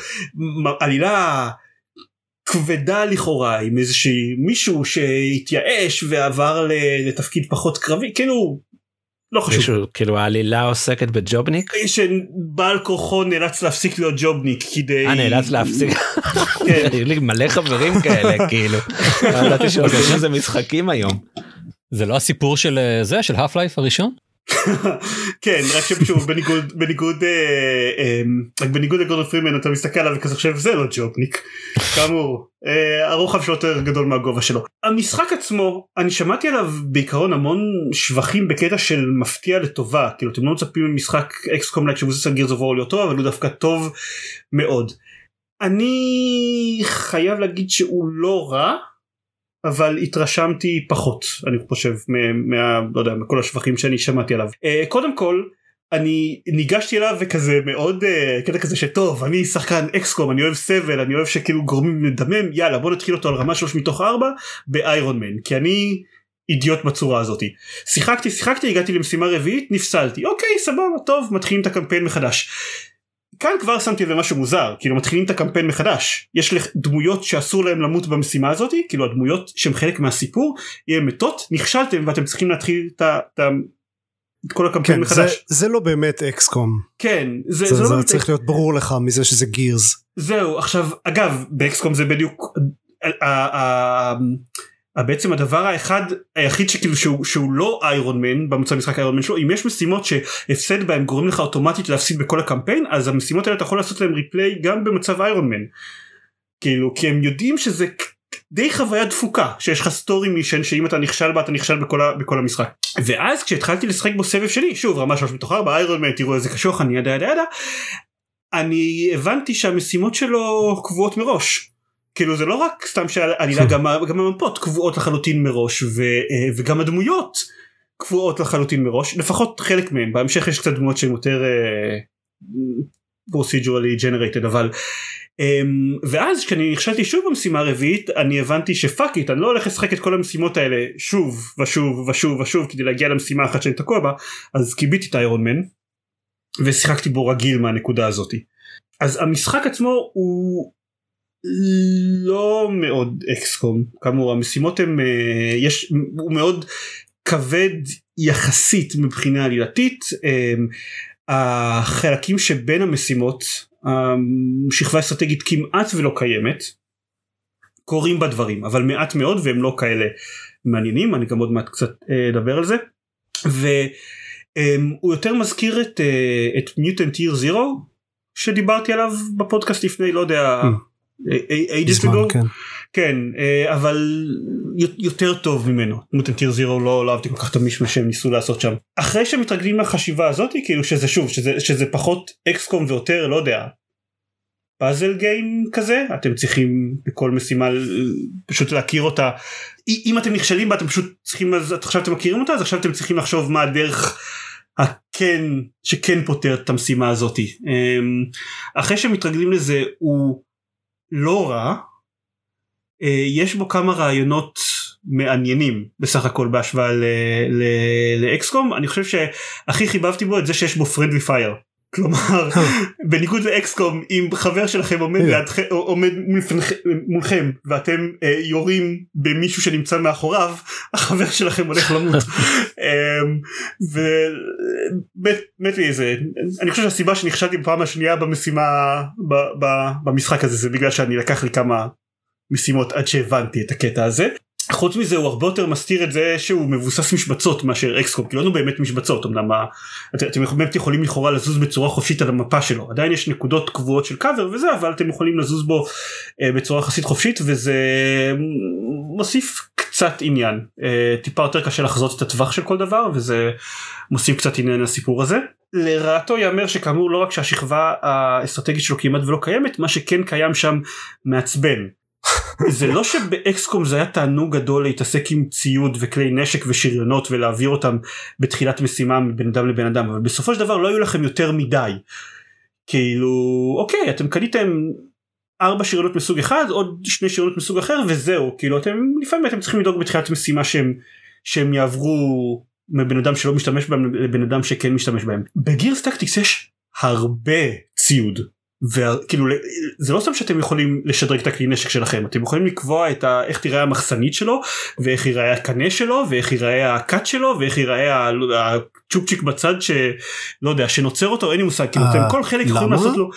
Speaker 2: עלילה כבדה לכאורה עם איזושהי מישהו שהתייאש ועבר לתפקיד פחות קרבי כאילו לא חשוב.
Speaker 4: מישהו, כאילו העלילה עוסקת בג'ובניק?
Speaker 2: שבעל כוחו נאלץ להפסיק להיות ג'ובניק כדי...
Speaker 4: אה נאלץ להפסיק.
Speaker 2: כן.
Speaker 4: היו לי מלא חברים כאלה כאילו. לא ידעתי שעושים איזה משחקים היום.
Speaker 3: זה לא הסיפור של אה, זה של האף לייף הראשון?
Speaker 2: כן רק שפשוט בניגוד בניגוד אה, אה, רק בניגוד לגורדון פרימן אתה מסתכל עליו וכזה חושב זה לא ג'ובניק כאמור אה, הרוחב שלו יותר גדול מהגובה שלו. המשחק עצמו אני שמעתי עליו בעיקרון המון שבחים בקטע של מפתיע לטובה. כאילו אתם לא מצפים ממשחק XCOM like שמבוסס על Gears of להיות טוב אבל הוא דווקא טוב מאוד. אני חייב להגיד שהוא לא רע אבל התרשמתי פחות אני חושב מה, לא יודע מכל השבחים שאני שמעתי עליו. uh, קודם כל אני ניגשתי אליו וכזה מאוד uh, קטע כזה שטוב אני שחקן XCOM אני אוהב סבל אני אוהב שכאילו גורמים לדמם יאללה בוא נתחיל אותו על רמה 3 מתוך 4 באיירון מן כי אני אידיוט בצורה הזאתי שיחקתי שיחקתי הגעתי למשימה רביעית נפסלתי. אוקיי סבבה טוב מתחילים את הקמפיין מחדש כאן כבר שמתי לזה משהו מוזר כאילו מתחילים את הקמפיין מחדש יש לך דמויות שאסור להם למות במשימה הזאת כאילו הדמויות שהן חלק מהסיפור יהיה מתות נכשלתם ואתם צריכים להתחיל את, את, את כל הקמפיין
Speaker 1: כן,
Speaker 2: מחדש.
Speaker 1: זה, זה לא באמת אקסקום.
Speaker 2: כן זה,
Speaker 1: זה,
Speaker 2: זה,
Speaker 1: זה,
Speaker 2: לא
Speaker 1: זה צריך להיות ברור לך מזה שזה גירס.
Speaker 2: זהו עכשיו אגב ב-XCOM זה בדיוק. בעצם הדבר האחד היחיד שכאילו שהוא, שהוא לא Ironman במצב משחק Ironman שלו אם יש משימות שהפסד בהם גורם לך אוטומטית להפסיד בכל הקמפיין אז המשימות האלה אתה יכול לעשות להם replay גם במצב Ironman. כאילו כי הם יודעים שזה די חוויה דפוקה שיש לך story mission שאם אתה נכשל בה אתה נכשל בכל, ה, בכל המשחק ואז כשהתחלתי לשחק בו סבב שלי שוב רמה 3 מתוך 4 Ironman תראו איזה קשוח אני yada yada yada אני הבנתי שהמשימות שלו קבועות מראש. כאילו זה לא רק סתם שהעלילה גם, גם המפות קבועות לחלוטין מראש ו, וגם הדמויות קבועות לחלוטין מראש. לפחות חלק מהם בהמשך יש קצת דמויות שהן יותר procedurally generated אבל um, ואז כשאני נכשלתי שוב במשימה הרביעית אני הבנתי שפאק איט אני לא הולך לשחק את כל המשימות האלה שוב ושוב ושוב ושוב כדי להגיע למשימה אחת שאני תקוע בה אז קיביתי את איירון מן ושיחקתי בו רגיל מהנקודה הזאתי אז המשחק עצמו הוא לא מאוד אקסקום כאמור המשימות הם יש הוא מאוד כבד יחסית מבחינה עלילתית החלקים שבין המשימות שכבה אסטרטגית כמעט ולא קיימת קורים בה דברים אבל מעט מאוד והם לא כאלה מעניינים אני גם עוד מעט קצת אדבר על זה. והוא יותר מזכיר את את מיוטנט טיר זירו שדיברתי עליו בפודקאסט לפני לא יודע אייג'ס אגו כן. כן אבל יותר טוב ממנו. מוטנטיר זירו לא, לא אהבתי כל כך את המישמש שהם ניסו לעשות שם. אחרי שמתרגלים לחשיבה הזאת כאילו שזה שוב שזה, שזה פחות אקסקום ויותר לא יודע פאזל גיים כזה אתם צריכים בכל משימה פשוט להכיר אותה. אם אתם נכשלים בה אתם פשוט צריכים אז עכשיו אתם מכירים אותה אז עכשיו אתם צריכים לחשוב מה הדרך הכן שכן פותר את המשימה הזאתי אחרי שמתרגלים לזה הוא לא רע. יש בו כמה רעיונות מעניינים בסך הכל בהשוואה לאקסקום. אני חושב שהכי חיבבתי בו את זה שיש בו פרנדלי פייר כלומר בניגוד לאקסקום אם חבר שלכם עומד, לידכם, עומד מולכם ואתם יורים במישהו שנמצא מאחוריו החבר שלכם הולך למות. ומת לי איזה אני חושב שהסיבה שנכשלתי בפעם השנייה במשימה במשחק הזה זה בגלל שאני לקח לי כמה משימות עד שהבנתי את הקטע הזה חוץ מזה הוא הרבה יותר מסתיר את זה שהוא מבוסס משבצות מאשר אקסקום כי לא באמת משבצות אמנם אתם באמת יכולים לכאורה לזוז בצורה חופשית על המפה שלו. עדיין יש נקודות קבועות של קאבר וזה אבל אתם יכולים לזוז בו בצורה יחסית חופשית וזה מוסיף קצת עניין. טיפה יותר קשה לחזות את הטווח של כל דבר וזה מוסיף קצת עניין לסיפור הזה. לרעתו ייאמר שכאמור לא רק שהשכבה האסטרטגית שלו כמעט ולא קיימת מה שכן קיים שם מעצבן זה לא שבאקסקום זה היה תענוג גדול להתעסק עם ציוד וכלי נשק ושריונות ולהעביר אותם בתחילת משימה מבן אדם לבן אדם אבל בסופו של דבר לא היו לכם יותר מדי. כאילו אוקיי אתם קניתם ארבע שריונות מסוג אחד עוד שני שריונות מסוג אחר וזהו כאילו אתם לפעמים אתם צריכים לדאוג בתחילת משימה שהם שהם יעברו מבן אדם שלא משתמש בהם לבן אדם שכן משתמש בהם. בגירס טקטיקס יש הרבה ציוד וכאילו זה לא סתם שאתם יכולים לשדרג את הכלי נשק שלכם אתם יכולים לקבוע את ה, איך תראה המחסנית שלו ואיך ייראה הקנה שלו ואיך ייראה הקאט שלו ואיך ייראה הצ'ופצ'יק בצד שלא יודע שנוצר אותו אין לי מושג כאילו אתם
Speaker 1: אה,
Speaker 2: כל חלק יכולים? לעשות לו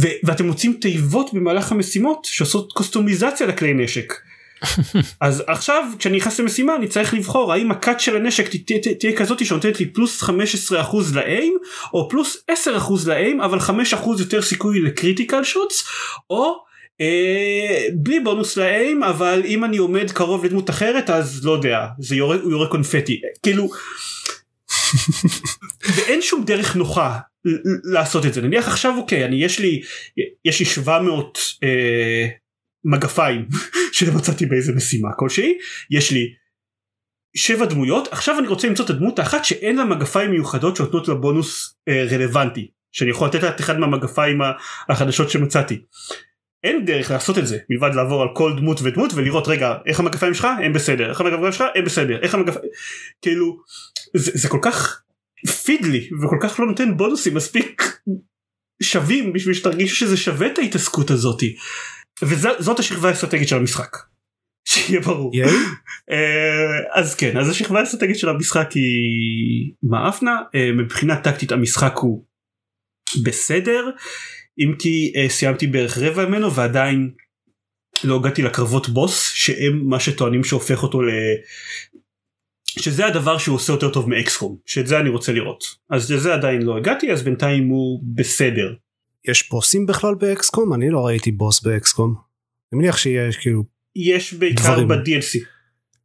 Speaker 2: ו- ואתם מוצאים תיבות במהלך המשימות שעושות קוסטומיזציה לכלי נשק. אז עכשיו כשאני נכנס למשימה אני צריך לבחור האם הקאט של הנשק תהיה כזאת שנותנת לי פלוס 15% לאיים או פלוס 10% לאיים אבל 5% יותר סיכוי לקריטיקל שוטס או אה, בלי בונוס לאיים אבל אם אני עומד קרוב לדמות אחרת אז לא יודע זה יורה, הוא יורה קונפטי. כאילו ואין שום דרך נוחה לעשות את זה. נניח עכשיו אוקיי אני יש לי יש לי 700 אה, מגפיים שמצאתי באיזה משימה כלשהי. יש לי שבע דמויות. עכשיו אני רוצה למצוא את הדמות האחת שאין לה מגפיים מיוחדות שנותנות לה בונוס אה, רלוונטי שאני יכול לתת לה את אחד מהמגפיים החדשות שמצאתי. אין דרך לעשות את זה מלבד לעבור על כל דמות ודמות ולראות רגע איך המגפיים שלך? הם בסדר. איך המגפיים שלך? הם בסדר. איך המגפיים כאילו זה, זה כל כך פידלי וכל כך לא נותן בונוסים מספיק שווים בשביל שתרגישו שזה שווה את ההתעסקות הזאתי. וזאת השכבה האסטרטגית של המשחק. שיהיה ברור.
Speaker 1: ייי?
Speaker 2: אה, אז כן אז השכבה האסטרטגית של המשחק היא מאפנה אה, מבחינה טקטית המשחק הוא בסדר אם כי אה, סיימתי בערך רבע ממנו ועדיין לא הגעתי לקרבות בוס שהם מה שטוענים שהופך אותו ל... שזה הדבר שהוא עושה יותר טוב מאקסקום שאת זה אני רוצה לראות אז לזה עדיין לא הגעתי אז בינתיים הוא בסדר.
Speaker 1: יש בוסים בכלל ב-XCOM? אני לא ראיתי בוס באקסקום. אני מניח שיש כאילו
Speaker 2: יש בעיקר
Speaker 1: דברים.
Speaker 2: ב-DLC.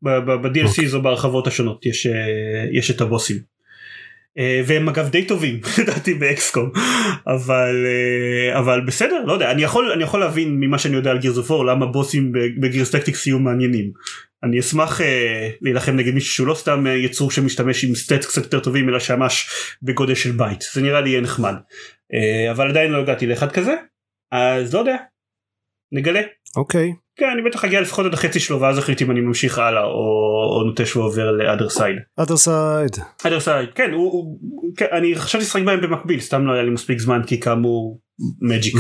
Speaker 2: ב-DLC
Speaker 1: אוקיי.
Speaker 2: זו בהרחבות השונות יש, אה, יש את הבוסים. אה, והם אגב די טובים לדעתי באקסקום אבל אה, אבל בסדר לא יודע אני יכול אני יכול להבין ממה שאני יודע על Gears of למה בוסים ב-Gears Tactics יהיו מעניינים. אני אשמח אה, להילחם נגד מישהו שהוא לא סתם יצור שמשתמש עם stats קצת יותר טובים אלא שמש בגודל של בית זה נראה לי יהיה נחמד אבל עדיין לא הגעתי לאחד כזה אז לא יודע נגלה.
Speaker 1: אוקיי.
Speaker 2: כן אני בטח אגיע לפחות עד החצי שלו ואז אחליט אם אני ממשיך הלאה או, או נוטש ועובר ל-Other Side.
Speaker 1: Other Side.
Speaker 2: Other Side כן הוא, הוא כן, אני חשבתי לשחק בהם במקביל סתם לא היה לי מספיק זמן כי כאמור
Speaker 1: Magic.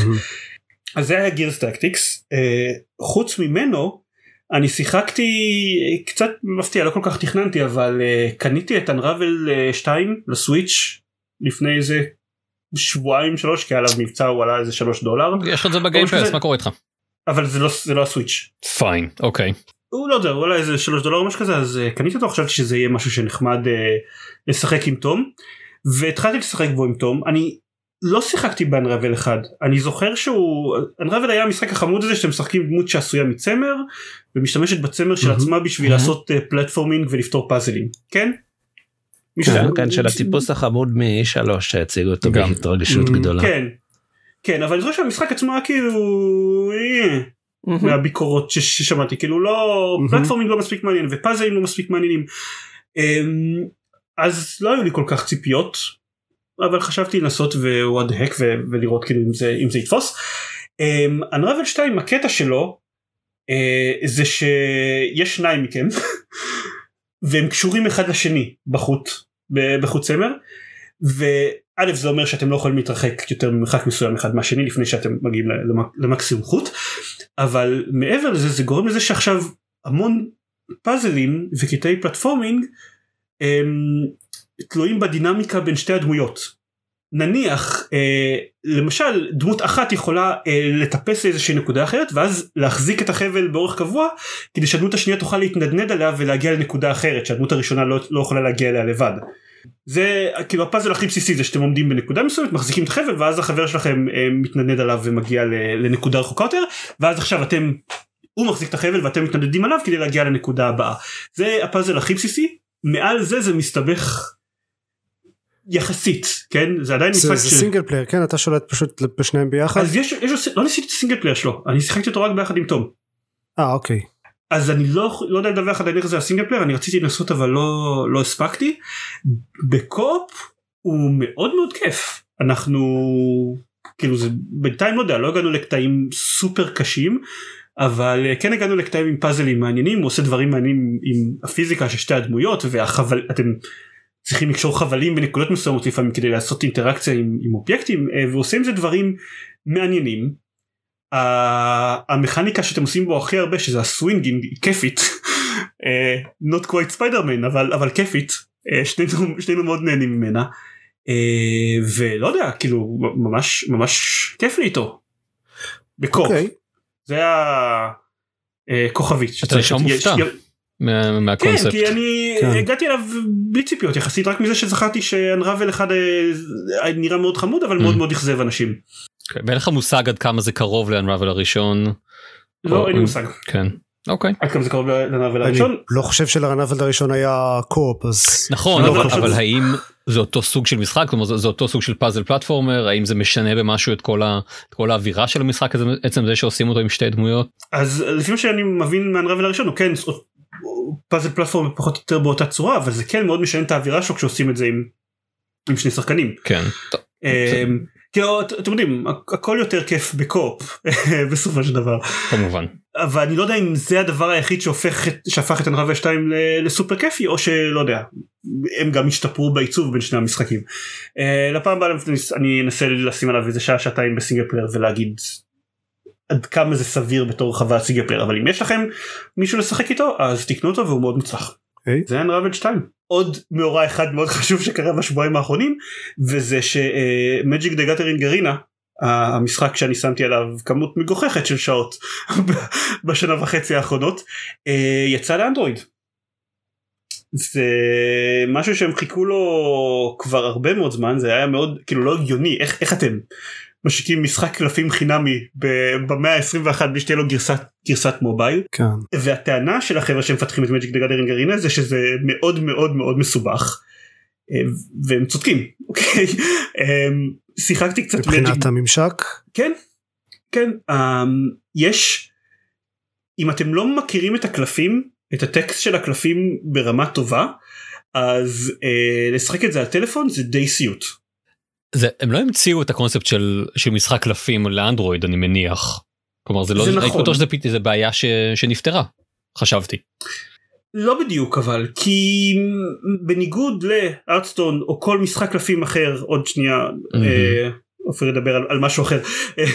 Speaker 2: אז זה היה גירס טקטיקס אה, חוץ ממנו אני שיחקתי קצת מפתיע לא כל כך תכננתי אבל אה, קניתי את אנראבל 2 לסוויץ' לפני איזה שבועיים שלוש כי עליו מבצע הוא עלה איזה שלוש דולר
Speaker 3: יש לך את זה בגיימפס
Speaker 2: שזה-
Speaker 3: מה קורה איתך?
Speaker 2: אבל זה לא זה לא הסוויץ'.
Speaker 3: פיין אוקיי
Speaker 2: הוא לא יודע הוא עלה איזה שלוש דולר או משהו כזה אז uh, קניתי אותו חשבתי שזה יהיה משהו שנחמד uh, לשחק עם תום והתחלתי לשחק בו עם תום אני לא שיחקתי באנראבל אחד אני זוכר שהוא אנראבל היה המשחק החמוד הזה שאתם משחקים דמות שעשויה מצמר ומשתמשת בצמר של. עצמה בשביל. לעשות פלטפורמינג ולפתור פאזלים כן?
Speaker 4: כן, כן, של הטיפוס החמוד מ-3 שהציגו אותו
Speaker 3: גם.
Speaker 4: בהתרגשות
Speaker 1: Mm,
Speaker 4: גדולה.
Speaker 2: כן כן אבל אני זוכר שהמשחק עצמו היה כאילו אה. מהביקורות ששמעתי כאילו לא. פלטפורמינג לא מספיק מעניין ופאזלים לא מספיק מעניינים אמ, אז לא היו לי כל כך ציפיות אבל חשבתי לנסות ו-what the heck ו- ולראות כאילו אם זה אם זה יתפוס. אנרבל 2 הקטע שלו אה, זה שיש שניים מכם והם קשורים אחד לשני בחוט בחוט צמר וא' זה אומר שאתם לא יכולים להתרחק יותר ממרחק מסוים אחד מהשני לפני שאתם מגיעים למק- למקסימום חוט אבל מעבר לזה זה גורם לזה שעכשיו המון פאזלים וקטעי פלטפורמינג הם תלויים בדינמיקה בין שתי הדמויות. נניח אה, למשל דמות אחת יכולה אה, לטפס לאיזושהי נקודה אחרת ואז להחזיק את החבל באורך קבוע כדי שהדמות השנייה תוכל להתנדנד עליה ולהגיע לנקודה אחרת שהדמות הראשונה לא, לא יכולה להגיע אליה לבד. זה כאילו הפאזל הכי בסיסי זה שאתם עומדים בנקודה מסוימת מחזיקים את החבל ואז החבר שלכם אה, מתנדנד עליו ומגיע לנקודה רחוקה יותר ואז עכשיו אתם הוא מחזיק את החבל ואתם מתנדדים עליו כדי להגיע לנקודה הבאה זה הפאזל הכי בסיסי מעל זה זה מסתבך יחסית כן זה עדיין
Speaker 1: זה
Speaker 2: משחק
Speaker 1: זה
Speaker 2: של-
Speaker 1: סינגל פלייר כן אתה שולט פשוט בשניהם ביחד.
Speaker 2: אז יש, יש, לא ניסיתי את ה-single player שלו אני שיחקתי אותו רק ביחד עם תום
Speaker 1: אה אוקיי.
Speaker 2: אז אני לא, לא יודע לדווח עדיין איך זה ה-single player אני רציתי לנסות אבל לא, לא הספקתי ב-co-op הוא מאוד מאוד כיף אנחנו כאילו זה בינתיים לא יודע לא הגענו לקטעים סופר קשים אבל אה, כן הגענו לקטעים עם פאזלים מעניינים הוא עושה דברים מעניינים עם הפיזיקה של שתי הדמויות והחבל אתם צריכים לקשור חבלים בנקודות מסוימות לפעמים כדי לעשות אינטראקציה עם, עם אובייקטים אה, ועושים זה דברים מעניינים. המכניקה שאתם עושים בו הכי הרבה שזה הסווינגינג היא כיפית אה, not quite spider-man אבל אבל כיפית אה, שנינו, שנינו מאוד נהנים ממנה ולא יודע כאילו ממש ממש כיף לי איתו. בקופ. Okay.
Speaker 1: אוקיי.
Speaker 2: זה הכוכבית.
Speaker 3: אתה נשמע מופתע. מהקונספט.
Speaker 2: כן, כי אני כן. הגעתי אליו בלי ציפיות יחסית רק מזה שזכרתי שאנראבל אחד אה, נראה מאוד חמוד אבל מאוד mm. מאוד אכזב אנשים.
Speaker 3: כן, ואין לך מושג עד כמה זה קרוב לאנראבל הראשון?
Speaker 2: לא, אין לי מושג.
Speaker 3: כן. אוקיי.
Speaker 2: עד כמה זה קרוב לאנראבל הראשון? אני
Speaker 1: לא חושב שלאנראבל הראשון היה קופ אז...
Speaker 3: נכון, אבל האם זה אותו סוג של משחק, כלומר זה אותו סוג של פאזל פלטפורמר, האם זה משנה במשהו את כל האווירה של המשחק הזה, עצם זה שעושים אותו עם שתי דמויות?
Speaker 2: אז לפי מה שאני מבין מהאנראבל הראשון הוא כן פאזל פלטפורם פחות או יותר באותה צורה אבל זה כן מאוד משנה את האווירה שלו כשעושים את זה עם, עם שני שחקנים.
Speaker 3: כן.
Speaker 2: כאילו אתם יודעים הכל יותר כיף בקופ בסופו של דבר.
Speaker 3: כמובן.
Speaker 2: אבל אני לא יודע אם זה הדבר היחיד שהופך שהפך את אנרבה 2 לסופר כיפי או שלא יודע הם גם השתפרו בעיצוב בין שני המשחקים. Uh, לפעם הבאה אני אנסה לשים עליו איזה שעה שעתיים ב-single player ולהגיד עד כמה זה סביר בתור חוויה single player אבל אם יש לכם מישהו לשחק איתו אז תקנו אותו והוא מאוד מוצלח. Okay. זה Unravel 2. עוד מאורע אחד מאוד חשוב שקרה בשבועיים האחרונים וזה ש-Magic the Gathering Arena המשחק שאני שמתי עליו כמות מגוחכת של שעות בשנה וחצי האחרונות אה, יצא לאנדרואיד. זה משהו שהם חיכו לו כבר הרבה מאוד זמן זה היה מאוד כאילו לא הגיוני איך, איך אתם משיקים משחק קלפים חינמי במאה ה-21 בלי שתהיה לו גרסת גרסת מובייל.
Speaker 1: כן.
Speaker 2: והטענה של החברה שמפתחים את Magic the Gathering Arena זה שזה מאוד מאוד מאוד מסובך. אה, והם צודקים אוקיי? אמ, שיחקתי קצת
Speaker 1: מבחינת מג'יק... הממשק?
Speaker 2: כן כן. um, יש אם אתם לא מכירים את הקלפים את הטקסט של הקלפים ברמה טובה אז uh, לשחק את זה על טלפון זה די סיוט.
Speaker 3: זה הם לא המציאו את הקונספט של של משחק קלפים לאנדרואיד אני מניח. כלומר זה לא
Speaker 2: זה נכון.
Speaker 3: שזה, זה בעיה ש, שנפתרה חשבתי.
Speaker 2: לא בדיוק אבל כי בניגוד לארטסטון או כל משחק קלפים אחר עוד שנייה אה, עופר ידבר על, על משהו אחר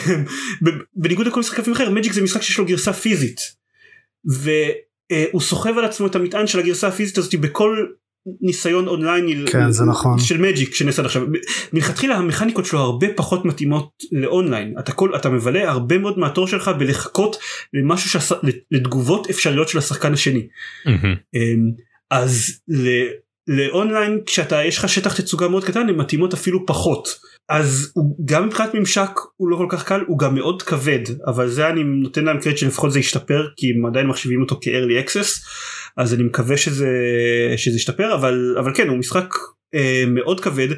Speaker 2: בניגוד לכל משחק קלפים אחר מג'יק זה משחק שיש לו גרסה פיזית והוא סוחב על עצמו את המטען של הגרסה הפיזית הזאת בכל ניסיון אונליין
Speaker 1: כן, זה נכון.
Speaker 2: של מג'יק שנעשה עכשיו. מלכתחילה המכניקות שלו הרבה פחות מתאימות לאונליין. אתה כל אתה מבלה הרבה מאוד מהתור שלך בלחכות למשהו שעשה לתגובות אפשריות של השחקן השני.
Speaker 3: Mm-hmm.
Speaker 2: אז ל, לאונליין כשאתה יש לך שטח תצוגה מאוד קטן הן מתאימות אפילו פחות. אז הוא גם מבחינת ממשק הוא לא כל כך קל הוא גם מאוד כבד אבל זה אני נותן להם קרדיט שלפחות זה ישתפר כי הם עדיין מחשיבים אותו כ-early access אז אני מקווה שזה שזה ישתפר אבל אבל כן הוא משחק אה, מאוד כבד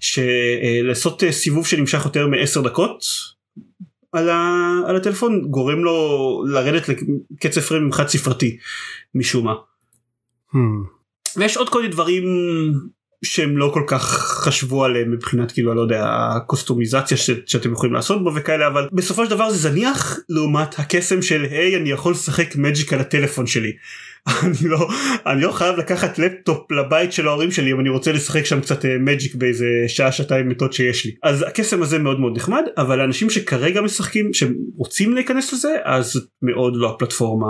Speaker 2: שלעשות אה, סיבוב שנמשך יותר מעשר דקות על, ה, על הטלפון גורם לו לרדת לקצב פריים חד ספרתי משום מה.
Speaker 1: Hmm.
Speaker 2: ויש עוד כל מיני דברים שהם לא כל כך חשבו עליהם מבחינת כאילו לא יודע הקוסטומיזציה ש, שאתם יכולים לעשות בו וכאלה אבל בסופו של דבר זה זניח לעומת הקסם של היי אני יכול לשחק מג'יק על הטלפון שלי. אני לא אני לא חייב לקחת לפטופ לבית של ההורים שלי אם אני רוצה לשחק שם קצת מג'יק אה, באיזה שעה שעתיים מתות שיש לי אז הקסם הזה מאוד מאוד נחמד אבל האנשים שכרגע משחקים שרוצים להיכנס לזה אז מאוד לא הפלטפורמה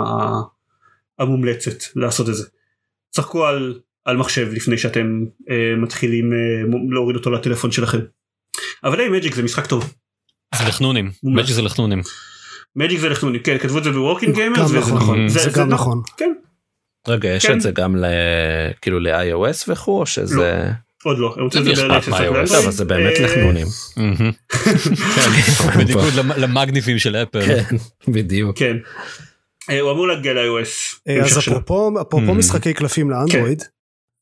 Speaker 2: המומלצת לעשות את זה. צחקו על על מחשב לפני שאתם אה, מתחילים אה, להוריד אותו לטלפון שלכם. אבל היי Magic זה משחק טוב.
Speaker 3: זה לחנונים, Magic זה לחנונים.
Speaker 2: Magic זה לחנונים, כן כתבו את זה ב-Working Gamer,
Speaker 1: זה נכון, זה גם נכון.
Speaker 2: כן.
Speaker 4: רגע יש
Speaker 2: כן.
Speaker 4: את זה גם ל... כאילו ל-iOS וכו' או שזה...
Speaker 2: לא. עוד לא, רוצים
Speaker 3: זה
Speaker 2: לדבר על
Speaker 3: מה-iOS,
Speaker 2: סרט
Speaker 4: אבל זה באמת
Speaker 2: אה,
Speaker 4: לחנונים.
Speaker 3: מהמם. כן, בניגוד למ- למגניבים של אפל.
Speaker 4: כן, בדיוק.
Speaker 2: כן. אה, הוא אמור להגיע ל-iOS.
Speaker 1: אה, אז. אפרופו. משחקי קלפים לאנדרואיד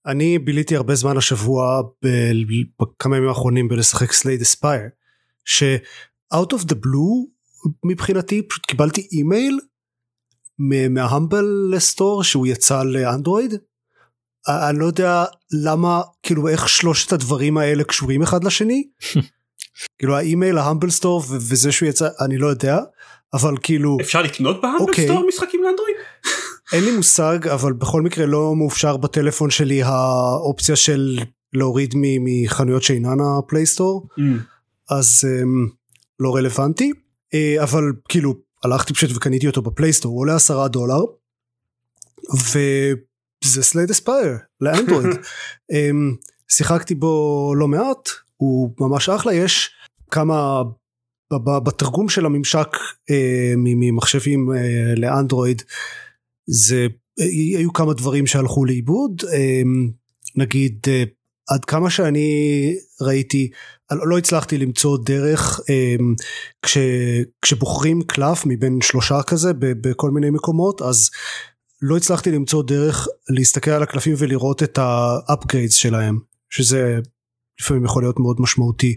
Speaker 1: אני ביליתי הרבה זמן השבוע ב- בכמה ימים האחרונים בלשחק Slay the Spire ש-out of the blue מבחינתי פשוט קיבלתי אימייל מה-Humble Store שהוא יצא לאנדרואיד. אני לא יודע למה כאילו איך שלושת הדברים האלה קשורים אחד לשני. כאילו האימייל ה-Humble Store וזה שהוא יצא אני לא יודע אבל כאילו
Speaker 2: אפשר לקנות ב-Humble
Speaker 1: אוקיי.
Speaker 2: Store משחקים לאנדרואיד?
Speaker 1: אין לי מושג אבל בכל מקרה לא מאופשר בטלפון שלי האופציה של להוריד מחנויות שאינן ה-Play Store
Speaker 2: Mm.
Speaker 1: אז um, לא רלוונטי uh, אבל כאילו הלכתי פשוט וקניתי אותו ב-Play Store הוא עולה עשרה דולר וזה Slay the Spire לאנדרואיד. um, שיחקתי בו לא מעט הוא ממש אחלה יש כמה בתרגום של הממשק אה, ממחשבים אה, לאנדרואיד זה אה, היו כמה דברים שהלכו לאיבוד אה, נגיד אה, עד כמה שאני ראיתי לא הצלחתי למצוא דרך אה, כש, כשבוחרים קלף מבין שלושה כזה בכל מיני מקומות אז לא הצלחתי למצוא דרך להסתכל על הקלפים ולראות את ה-upgrades שלהם שזה לפעמים יכול להיות מאוד משמעותי.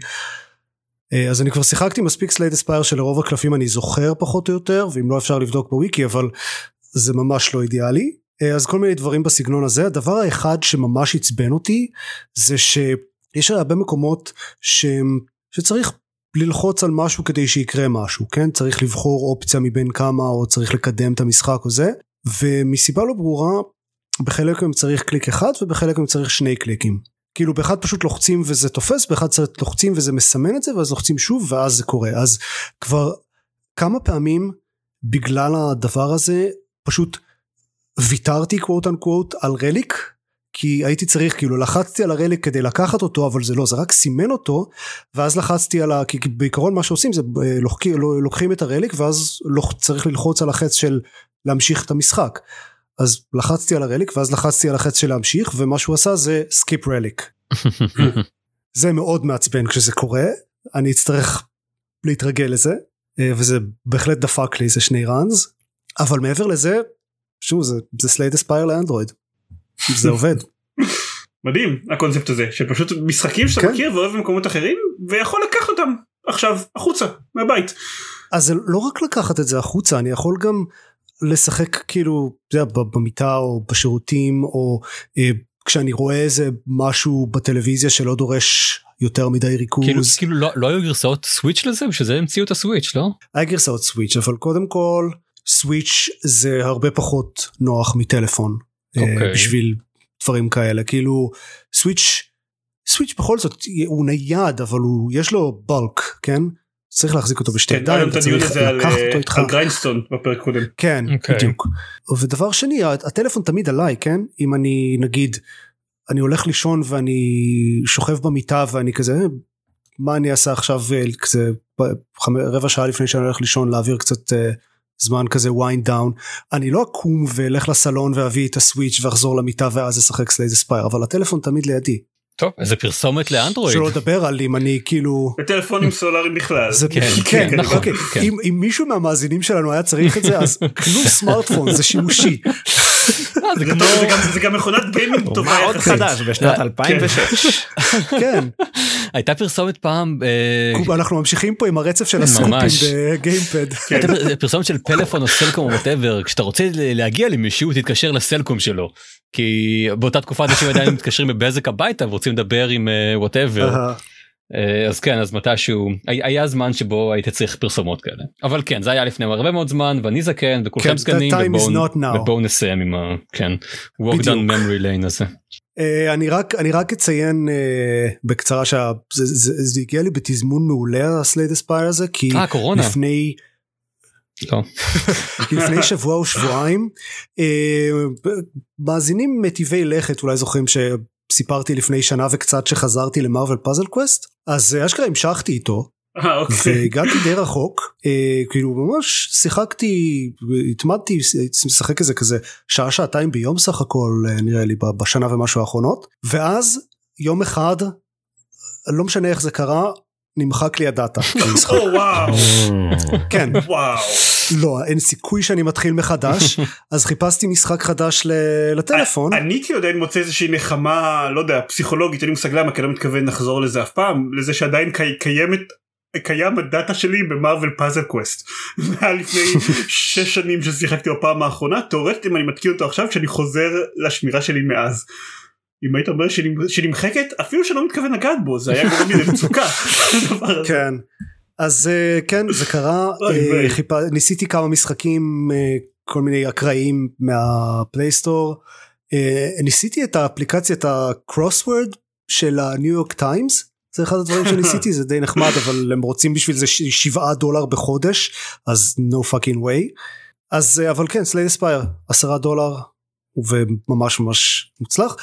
Speaker 1: אה, אז אני כבר שיחקתי מספיק סלייד אספייר שלרוב הקלפים אני זוכר פחות או יותר ואם לא אפשר לבדוק בוויקי אבל זה ממש לא אידיאלי. אה, אז כל מיני דברים בסגנון הזה הדבר האחד שממש עצבן אותי זה שיש הרבה מקומות ש... שצריך ללחוץ על משהו כדי שיקרה משהו כן? צריך לבחור אופציה מבין כמה או צריך לקדם את המשחק או זה ומסיבה לא ברורה בחלק מהם צריך קליק אחד ובחלק מהם צריך שני קליקים. כאילו באחד פשוט לוחצים וזה תופס באחד צריך לוחצים וזה מסמן את זה ואז לוחצים שוב ואז זה קורה. אז כבר כמה פעמים בגלל הדבר הזה פשוט ויתרתי קוואט אנקוואט על רליק כי הייתי צריך כאילו לחצתי על הרליק כדי לקחת אותו אבל זה לא זה רק סימן אותו ואז לחצתי על ה... כי בעיקרון מה שעושים זה אה, לוקחים, לוקחים את הרליק ואז לוח, צריך ללחוץ על החץ של להמשיך את המשחק. אז לחצתי על ה-relic ואז לחצתי על החץ של להמשיך ומה שהוא עשה זה skip relic זה מאוד מעצבן כשזה קורה אני אצטרך להתרגל לזה אה, וזה בהחלט דפק לי איזה שני runs אבל מעבר לזה שוב זה, זה Slay the Spire לאנדרואיד זה עובד
Speaker 2: מדהים הקונספט הזה שפשוט משחקים שאתה
Speaker 1: כן.
Speaker 2: מכיר ואוהב במקומות אחרים ויכול לקחת אותם עכשיו החוצה מהבית.
Speaker 1: אז זה לא רק לקחת את זה החוצה אני יכול גם לשחק כאילו יודע, במיטה או בשירותים או אה, כשאני רואה איזה משהו בטלוויזיה שלא דורש יותר מדי ריכוז.
Speaker 3: כאילו כאילו לא לא היו גרסאות סוויץ' לזה בשביל זה המציאו את הסוויץ' לא?
Speaker 1: היה גרסאות סוויץ' אבל קודם כל סוויץ' זה הרבה פחות נוח מטלפון אה,
Speaker 3: אוקיי.
Speaker 1: בשביל דברים כאלה כאילו סוויץ' סוויץ' בכל זאת הוא נייד אבל הוא יש לו bulk כן צריך להחזיק אותו בשתי
Speaker 2: כן,
Speaker 1: ידיים אתה
Speaker 2: הדיון
Speaker 1: צריך
Speaker 2: הזה על,
Speaker 1: לקחת
Speaker 2: אה,
Speaker 1: אותו איתך
Speaker 2: על גריינסטון בפרק קודם.
Speaker 1: כן
Speaker 3: אוקיי.
Speaker 1: בדיוק ודבר שני הטלפון תמיד עליי כן אם אני נגיד אני הולך לישון ואני שוכב במיטה ואני כזה "אה, מה אני אעשה עכשיו אה, כזה רבע שעה לפני שאני הולך לישון להעביר קצת אה, זמן כזה wind down אני לא אקום ואלך לסלון ואביא את הסוויץ' ואחזור למיטה ואז אשחק Slay the Spire אבל הטלפון תמיד לידי
Speaker 3: טוב איזה פרסומת לאנדרואיד.
Speaker 1: שלא לדבר על אם אני כאילו
Speaker 2: וטלפונים סולאריים בכלל.
Speaker 1: זה
Speaker 3: כן,
Speaker 1: כן,
Speaker 3: כן, נכון,
Speaker 1: אוקיי.
Speaker 3: כן.
Speaker 1: אם, אם מישהו מהמאזינים שלנו היה צריך את זה אז קנו סמארטפון זה שימושי
Speaker 3: זה
Speaker 2: זה גם- זה גם מכונת gaming טובה
Speaker 4: מה עוד. חדש בשנת
Speaker 3: כן.
Speaker 4: 2006
Speaker 1: כן
Speaker 3: הייתה פרסומת פעם אה,
Speaker 1: אנחנו ממשיכים פה עם הרצף של הסקופים. בגיימפד
Speaker 2: כן.
Speaker 3: פרסומת של פלאפון או סלקום או whatever כשאתה רוצה ל- להגיע למישהו תתקשר לסלקום שלו כי באותה תקופה אנשים עדיין מתקשרים בבזק הביתה ורוצים לדבר עם whatever
Speaker 1: אהה.
Speaker 3: אז כן אז מתישהו היה- זמן שבו היית צריך פרסומות כאלה. אבל כן זה היה לפני הרבה מאוד זמן ואני זקן וכולכם
Speaker 1: כן,
Speaker 3: זקנים ובואו נסיים עם ה... כן walk down memory lane הזה.
Speaker 1: אה, אני רק אני רק אציין אה, בקצרה שזה זה, זה הגיע לי בתזמון מעולה ה-Slay the Spire הזה כי
Speaker 3: אה קורונה.
Speaker 1: לפני
Speaker 3: לא.
Speaker 1: לפני שבוע או שבועיים אה, מאזינים מטיבי לכת אולי זוכרים שסיפרתי לפני שנה וקצת שחזרתי למרוויל פאזל קווסט אז אה, אשכרה המשכתי איתו
Speaker 2: אה, אוקיי.
Speaker 1: והגעתי די רחוק אה, כאילו ממש שיחקתי התמדתי משחק איזה כזה שעה שעתיים ביום סך הכל אה, נראה לי בשנה ומשהו האחרונות ואז יום אחד לא משנה איך זה קרה נמחק לי הדאטה במשחק.
Speaker 2: או וואו.
Speaker 1: כן
Speaker 2: וואו.
Speaker 1: לא אין סיכוי שאני מתחיל מחדש אז חיפשתי משחק חדש לטלפון
Speaker 2: אני כאילו עדיין מוצא איזושהי נחמה לא יודע פסיכולוגית אין לי מושג למה כי אני לא מתכוון לחזור לזה אף פעם לזה שעדיין קי- קיימת קיים הדאטה שלי ב Marvel Puzzle Quest. היה לפני שש שנים ששיחקתי בפעם האחרונה תאורטית אם אני מתקין אותו עכשיו כשאני חוזר לשמירה שלי מאז. אם היית אומר שנמ- שנמחקת אפילו שאני לא מתכוון לגעת בו זה היה גורם לי למצוקה.
Speaker 1: כן. אז אה, כן זה קרה אה, ניסיתי כמה משחקים אה, כל מיני אקראיים מה Play Store. ניסיתי את האפליקציית ה crossword של הניו יורק טיימס זה אחד הדברים שניסיתי זה די נחמד אבל הם רוצים בשביל זה שבעה דולר בחודש אז no fucking way. אז אבל כן Slay the Spire עשרה דולר וממש ממש מוצלח.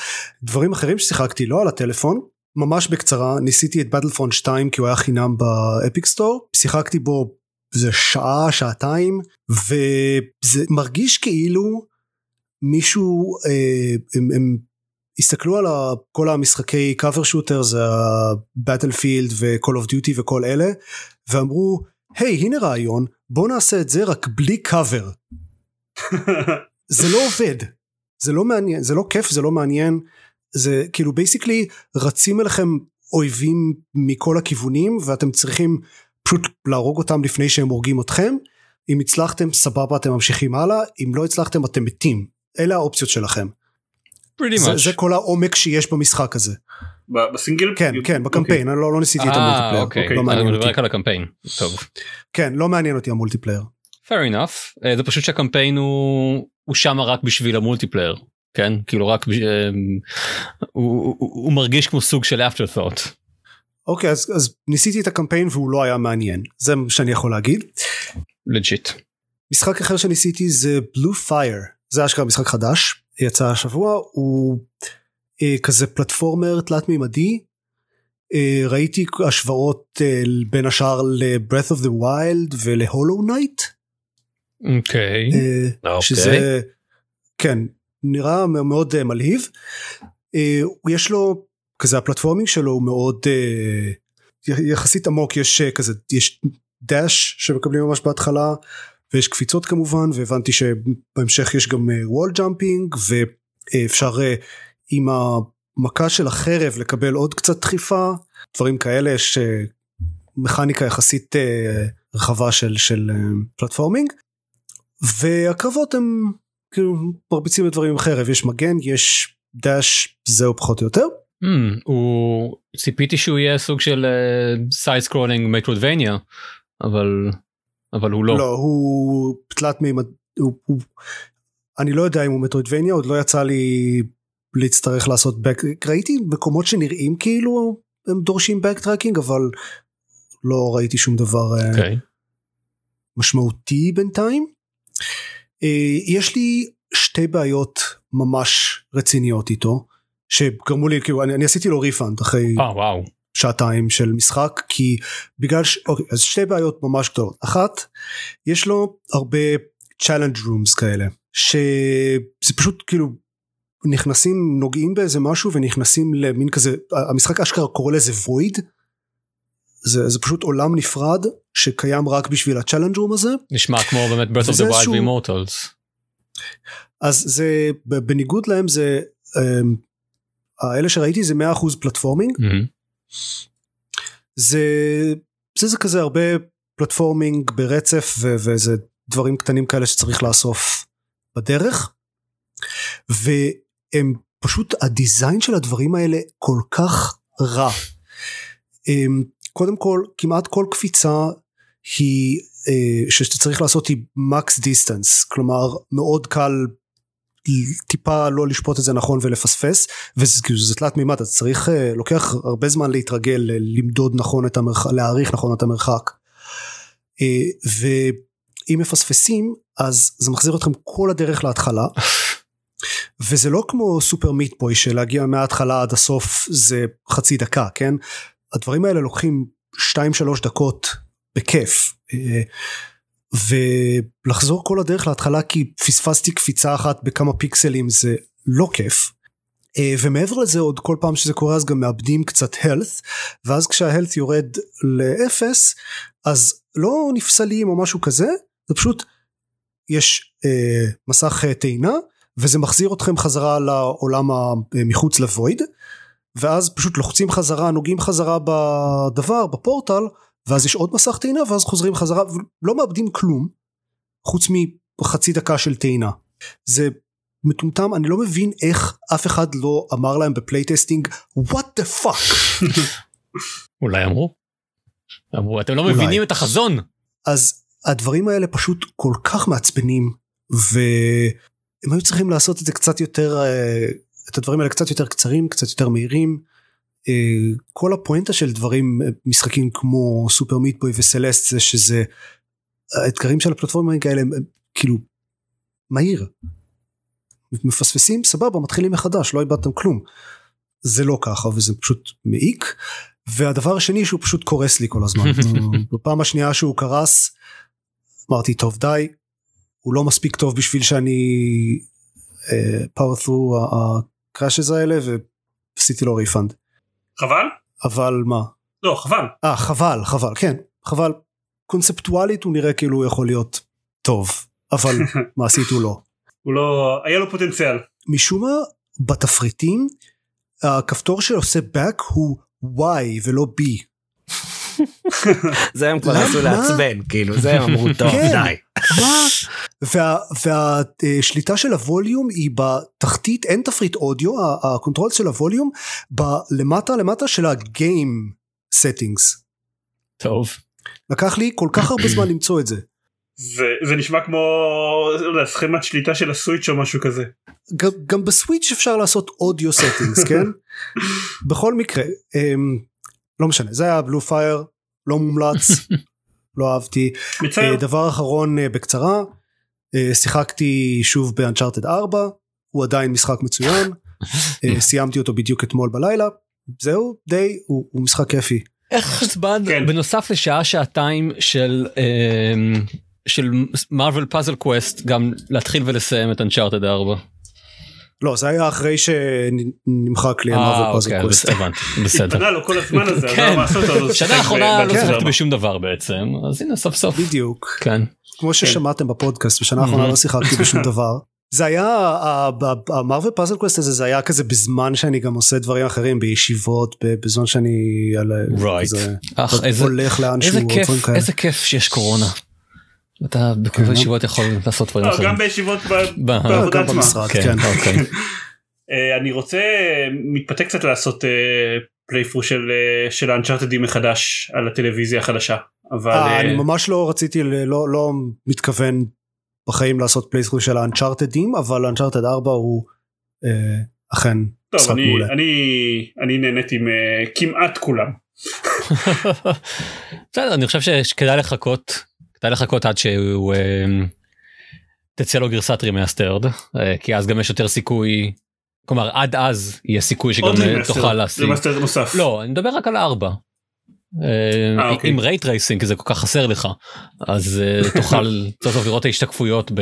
Speaker 1: דברים אחרים ששיחקתי לא על הטלפון ממש בקצרה ניסיתי את בטלפון 2 כי הוא היה חינם באפיק סטור. שיחקתי בו זה שעה שעתיים וזה מרגיש כאילו מישהו אה, הם, הם הסתכלו על ה- כל המשחקי קאבר שוטר זה הבטלפילד ו-call of duty וכל אלה ואמרו היי hey, הנה רעיון בוא נעשה את זה רק בלי קאבר זה לא עובד זה לא מעניין זה לא כיף זה לא מעניין. זה כאילו basically רצים אליכם אויבים מכל הכיוונים ואתם צריכים פשוט להרוג אותם לפני שהם הורגים אתכם. אם הצלחתם סבבה אתם ממשיכים הלאה. אם לא הצלחתם אתם מתים. אלה האופציות שלכם.
Speaker 3: Pretty
Speaker 1: זה,
Speaker 3: much.
Speaker 1: זה כל העומק שיש במשחק הזה.
Speaker 2: בסינגל?
Speaker 1: כן כן בקמפיין. אני לא, לא ניסיתי את
Speaker 3: אה,
Speaker 1: ה multiplayer.
Speaker 3: אוקיי,
Speaker 1: לא
Speaker 3: אני
Speaker 1: מעניין
Speaker 3: מדבר
Speaker 1: אותי.
Speaker 3: רק על הקמפיין. טוב.
Speaker 1: כן לא מעניין אותי ה multiplayer
Speaker 3: fair enough. אה, זה פשוט שהקמפיין הוא הוא שמה רק בשביל ה multiplayer כן? כאילו רק בש- אה, הוא, הוא, הוא מרגיש כמו סוג של after thought.
Speaker 1: אוקיי אז, אז ניסיתי את הקמפיין והוא לא היה מעניין. זה מה שאני יכול להגיד.
Speaker 3: legit.
Speaker 1: משחק אחר שניסיתי זה Blue Fire זה אשכרה משחק חדש. יצא השבוע. הוא אה, כזה platformer תלת מימדי אה, ראיתי השוואות אה, בין השאר ל-breath of the wild ול-hollow knight
Speaker 3: אוקיי.
Speaker 1: אה,
Speaker 4: אוקיי.
Speaker 1: שזה כן נראה מאוד אה, מלהיב אה, יש לו כזה ה platforming שלו הוא מאוד יחסית עמוק יש כזה יש dash שמקבלים ממש בהתחלה ויש קפיצות כמובן והבנתי שבהמשך יש גם wall jumping ואפשר עם המכה של החרב לקבל עוד קצת דחיפה דברים כאלה יש מכניקה יחסית רחבה של של platforming והקרבות הם כאילו מרביצים את דברים עם חרב יש מגן יש dash זהו פחות או יותר
Speaker 3: Hmm, הוא ציפיתי שהוא יהיה סוג של side scrolling metroidvania אבל אבל הוא לא.
Speaker 1: לא הוא תלת מימד הוא, הוא, אני לא יודע אם הוא metroidvania עוד לא יצא לי להצטרך לעשות back ראיתי מקומות שנראים כאילו הם דורשים backtracking אבל לא ראיתי שום דבר אה,
Speaker 3: אוקיי.
Speaker 1: משמעותי בינתיים. אה, יש לי שתי בעיות ממש רציניות איתו שגרמו לי כאילו אני, אני עשיתי לו refund אחרי
Speaker 3: אה וואו.
Speaker 1: שעתיים של משחק כי בגלל ש... אוקיי אז שתי בעיות ממש גדולות אחת יש לו הרבה challenge rooms כאלה שזה פשוט כאילו נכנסים נוגעים באיזה משהו ונכנסים למין כזה המשחק אשכרה קורא לזה void זה, זה פשוט עולם נפרד שקיים רק בשביל ה-challenge room הזה
Speaker 3: נשמע כמו באמת breath of the wild ואימורטלס.
Speaker 1: אז זה בניגוד להם זה אמ, האלה שראיתי זה 100% פלטפורמינג זה זה זה כזה הרבה platforming ברצף ו- וזה דברים קטנים כאלה שצריך לאסוף בדרך והם פשוט ה design של הדברים האלה כל כך רע. אמ, קודם כל כמעט כל קפיצה היא אה, שאתה צריך לעשות היא max distance כלומר מאוד קל טיפה לא לשפוט את זה נכון ולפספס וזה כאילו זה תלת מימד אז צריך אה, לוקח הרבה זמן להתרגל אה, למדוד נכון את המרחק להעריך נכון את המרחק. ואם מפספסים אז זה מחזיר אתכם כל הדרך להתחלה. וזה לא כמו סופר מיטבוי שלהגיע מההתחלה עד הסוף זה חצי דקה כן הדברים האלה לוקחים 2-3 דקות בכיף אה, ולחזור כל הדרך להתחלה כי פספסתי קפיצה אחת בכמה פיקסלים זה לא כיף. אה, ומעבר לזה עוד כל פעם שזה קורה אז גם מאבדים קצת health ואז כשה-health יורד לאפס אז לא נפסלים או משהו כזה זה פשוט יש אה, מסך אה, טעינה וזה מחזיר אתכם חזרה לעולם מחוץ לוויד ואז פשוט לוחצים חזרה נוגעים חזרה בדבר בפורטל ואז יש עוד מסך טעינה ואז חוזרים חזרה ולא מאבדים כלום חוץ מחצי דקה של טעינה. זה מטומטם אני לא מבין איך אף אחד לא אמר להם ב playtesting what the fuck
Speaker 3: אולי אמרו. אמרו אתם לא
Speaker 1: אולי.
Speaker 3: מבינים את החזון.
Speaker 1: אז הדברים האלה פשוט כל כך מעצבנים והם היו צריכים לעשות את זה קצת יותר אה, את הדברים האלה קצת יותר קצרים קצת יותר מהירים אה, כל הפואנטה של דברים אה, משחקים כמו Super Meat Boy ו Celeste זה שזה האתגרים של הפלטפורמרים האלה הם כאילו מהיר. מפספסים סבבה מתחילים מחדש לא איבדתם כלום. זה לא ככה וזה פשוט מעיק והדבר השני שהוא פשוט קורס לי כל הזמן בפעם השנייה שהוא קרס אמרתי טוב די הוא לא מספיק טוב בשביל שאני power through ה crashes האלה ועשיתי לו refund.
Speaker 2: חבל?
Speaker 1: אבל מה?
Speaker 2: לא חבל.
Speaker 1: אה חבל חבל כן חבל קונספטואלית הוא נראה כאילו הוא יכול להיות טוב אבל מעשית הוא לא.
Speaker 2: הוא לא היה לו פוטנציאל.
Speaker 1: משום מה בתפריטים הכפתור שעושה back הוא y ולא b.
Speaker 4: זה הם כבר? ניסו לעצבן כאילו זה הם אמרו טוב
Speaker 1: כן.
Speaker 4: די.
Speaker 1: מה? והשליטה של ה volume היא בתחתית אין תפריט אודיו ה- ה control של ה volume בלמטה למטה של הגיים settings.
Speaker 3: טוב.
Speaker 1: לקח לי כל כך הרבה זמן למצוא את זה.
Speaker 2: זה, זה נשמע כמו לא סכמת שליטה של הסוויץ' או משהו כזה.
Speaker 1: גם, גם בסוויץ' אפשר לעשות אודיו settings כן? בכל מקרה אמ, לא משנה זה היה בלו פייר לא מומלץ לא אהבתי
Speaker 2: מצער.
Speaker 1: אה, דבר אחרון אה, בקצרה אה, שיחקתי שוב באנצ'ארטד 4 הוא עדיין משחק מצוין סיימתי אותו בדיוק אתמול בלילה זהו די הוא, הוא משחק כיפי
Speaker 3: איך זמן
Speaker 2: כן.
Speaker 3: בנוסף לשעה שעתיים של של Marvel Puzzle Quest גם להתחיל ולסיים את Uncharted 4.
Speaker 1: לא זה היה אחרי שנמחק לי
Speaker 3: אה
Speaker 1: ה Marvel Puzzle
Speaker 3: אוקיי
Speaker 1: Quest.
Speaker 3: הבנתי בסדר.
Speaker 2: פנה לו כל הזמן הזה, אז
Speaker 3: כן.
Speaker 2: לא
Speaker 3: שנה האחרונה לא
Speaker 2: ב
Speaker 3: Uncharted
Speaker 2: שיחקתי.
Speaker 3: בשום דבר בעצם אז הנה סוף סוף
Speaker 1: בדיוק
Speaker 3: כן
Speaker 1: כמו ששמעתם בפודקאסט בשנה האחרונה לא שיחקתי בשום דבר. זה היה ה Marvel Puzzle Quest הזה זה היה כזה בזמן שאני גם עושה דברים אחרים בישיבות בזמן שאני הולך דברים כאלה.
Speaker 3: איזה כיף שיש קורונה. אתה בכל
Speaker 1: כן.
Speaker 3: הישיבות יכול לעשות דברים
Speaker 2: לא,
Speaker 3: אחרים.
Speaker 2: גם בישיבות בעבודה עצמה.
Speaker 3: כן,
Speaker 1: כן.
Speaker 3: אוקיי.
Speaker 2: אה, אני רוצה מתפתה קצת לעשות playthrough של אה, של ה Unchartedים מחדש על הטלוויזיה החדשה אבל
Speaker 1: אה,
Speaker 2: אה,
Speaker 1: אני ממש לא רציתי לא לא מתכוון בחיים לעשות playthrough של ה Unchartedים אבל ה Uncharted 4 הוא אה, אכן
Speaker 2: טוב
Speaker 1: משחק
Speaker 2: אני
Speaker 1: מעולה.
Speaker 2: אני אני נהניתי מכמעט כולם
Speaker 3: בסדר אני חושב שכדאי לחכות כדאי לחכות עד שהוא אה, תצא לו גרסת remastered אה, כי אז גם יש יותר סיכוי כלומר עד אז יהיה סיכוי שגם אה, תוכל להשיג.
Speaker 2: remaster נוסף
Speaker 3: לא אני מדבר רק על הארבע. אה,
Speaker 2: אה, אוקיי.
Speaker 3: עם ray tracing זה כל כך חסר לך אז אה, תוכל סוף סוף לראות ההשתקפויות ב...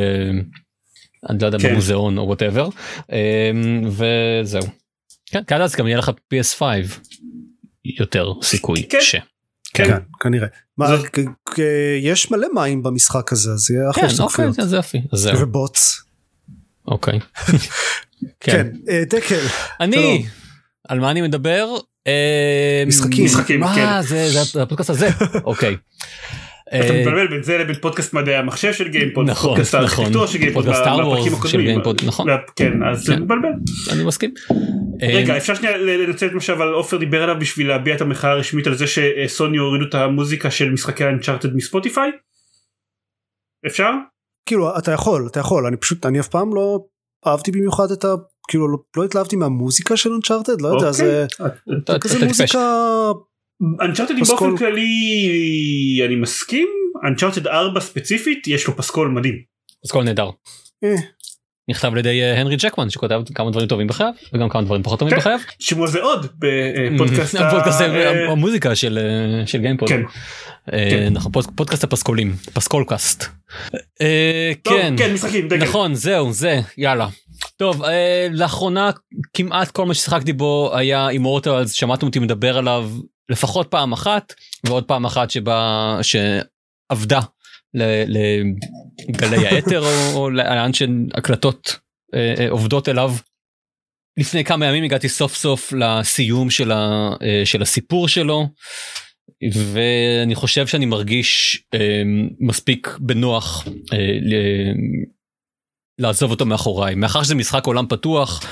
Speaker 3: אני לא יודע
Speaker 2: כן.
Speaker 3: במוזיאון או whatever וזהו. כן, כי אז גם יהיה לך PS5 יותר סיכוי
Speaker 2: כן.
Speaker 3: ש...
Speaker 2: כן.
Speaker 1: כן כנראה. מה, יש מלא מים במשחק הזה אז יהיה אחלה
Speaker 3: כן, אוקיי, אז זהו,
Speaker 1: ובוטס.
Speaker 3: אוקיי. כן.
Speaker 1: אה, דקל.
Speaker 3: אני. על מה אני מדבר? אה,
Speaker 1: משחקים.
Speaker 2: משחקים,
Speaker 3: מה,
Speaker 2: כן.
Speaker 3: זה זה- זה הפודקאסט הזה? אוקיי.
Speaker 2: אתה
Speaker 3: אה,
Speaker 2: מתבלבל בין זה לבין פודקאסט מדעי המחשב של גיימפוד,
Speaker 3: נכון,
Speaker 2: פודקאסט
Speaker 3: נכון.
Speaker 2: הארכיטקטורה של גיימפוד,
Speaker 3: פודקאסט Star
Speaker 2: בפרקים
Speaker 3: Wars של. גיימפוד, נכון.
Speaker 2: כן, אז זה
Speaker 3: כן.
Speaker 2: מבלבל.
Speaker 3: אני מסכים.
Speaker 2: רגע
Speaker 3: אה,
Speaker 2: אפשר שנייה לנצל את מה שעבר עופר דיבר עליו בשביל להביע את המחאה הרשמית על זה שסוני הורידו את המוזיקה של משחקי ה Uncharted מספוטיפיי? אפשר?
Speaker 1: כאילו אתה יכול אתה יכול אני פשוט אני אף פעם לא אהבתי במיוחד את ה... כאילו לא- לא התלהבתי מהמוזיקה של Uncharted לא יודע זה
Speaker 3: אתה-
Speaker 1: כזה
Speaker 3: אתה
Speaker 1: מוזיקה
Speaker 2: Uncharted
Speaker 1: פסקול.
Speaker 2: באופן כללי אני מסכים Uncharted 4 ספציפית יש לו פסקול מדהים.
Speaker 3: הכל נהדר.
Speaker 1: אה,
Speaker 3: נכתב על ידי אה, הנרי ג'קמן שכותב כמה דברים טובים בחייו וגם כמה דברים פחות טובים
Speaker 2: כן.
Speaker 3: בחייו.
Speaker 2: שמעו זה עוד בפודקאסט אה,
Speaker 3: המוזיקה של של גיימפוד.
Speaker 2: כן. כן.
Speaker 3: נכון פוד- פודקאסט הפסקולים פסקולקאסט. אה,
Speaker 2: טוב,
Speaker 3: כן.
Speaker 2: משחקים.
Speaker 3: נכון זהו זה יאללה. טוב אה, לאחרונה כמעט כל מה ששיחקתי בו היה אימורטלס שמעתם אותי מדבר עליו לפחות פעם אחת ועוד פעם אחת שבה שעבדה לגלי האתר או, או לאן שהקלטות אה, אה, עובדות אליו. לפני כמה ימים הגעתי סוף סוף לסיום של, ה, אה, של הסיפור שלו ואני חושב שאני מרגיש אה, מספיק בנוח אה, ל- לעזוב אותו מאחוריי מאחר שזה משחק עולם פתוח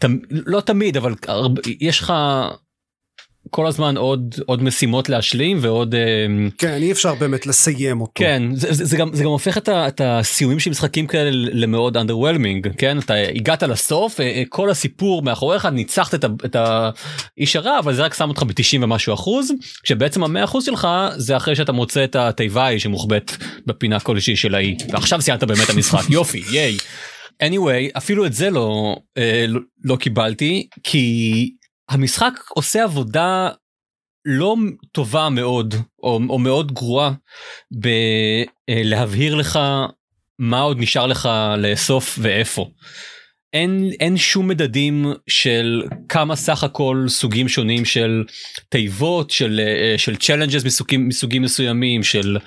Speaker 3: תמ- לא תמיד אבל הרבה- יש לך כל הזמן עוד עוד משימות להשלים ועוד אה,
Speaker 1: כן אי אפשר באמת לסיים אותו.
Speaker 3: כן זה, זה, זה גם זה גם הופך את, ה, את הסיומים של משחקים כאלה למאוד underwhelming כן אתה הגעת לסוף אה, כל הסיפור מאחוריך ניצחת את, ה, את האיש הרע אבל זה רק שם אותך ב-90 ומשהו אחוז שבעצם המאה אחוז שלך זה אחרי שאתה מוצא את התיבה ההיא שמוחבאת בפינה כלשהי של האי ועכשיו סיימת באמת המשחק יופי ייי. anyway אפילו את זה לא לא, לא קיבלתי כי המשחק עושה עבודה לא טובה מאוד או, או מאוד גרועה בלהבהיר לך מה עוד נשאר לך לאסוף ואיפה. אין, אין שום מדדים של כמה סך הכל סוגים שונים של תיבות של של challenges מסוגים מסוגים מסוימים של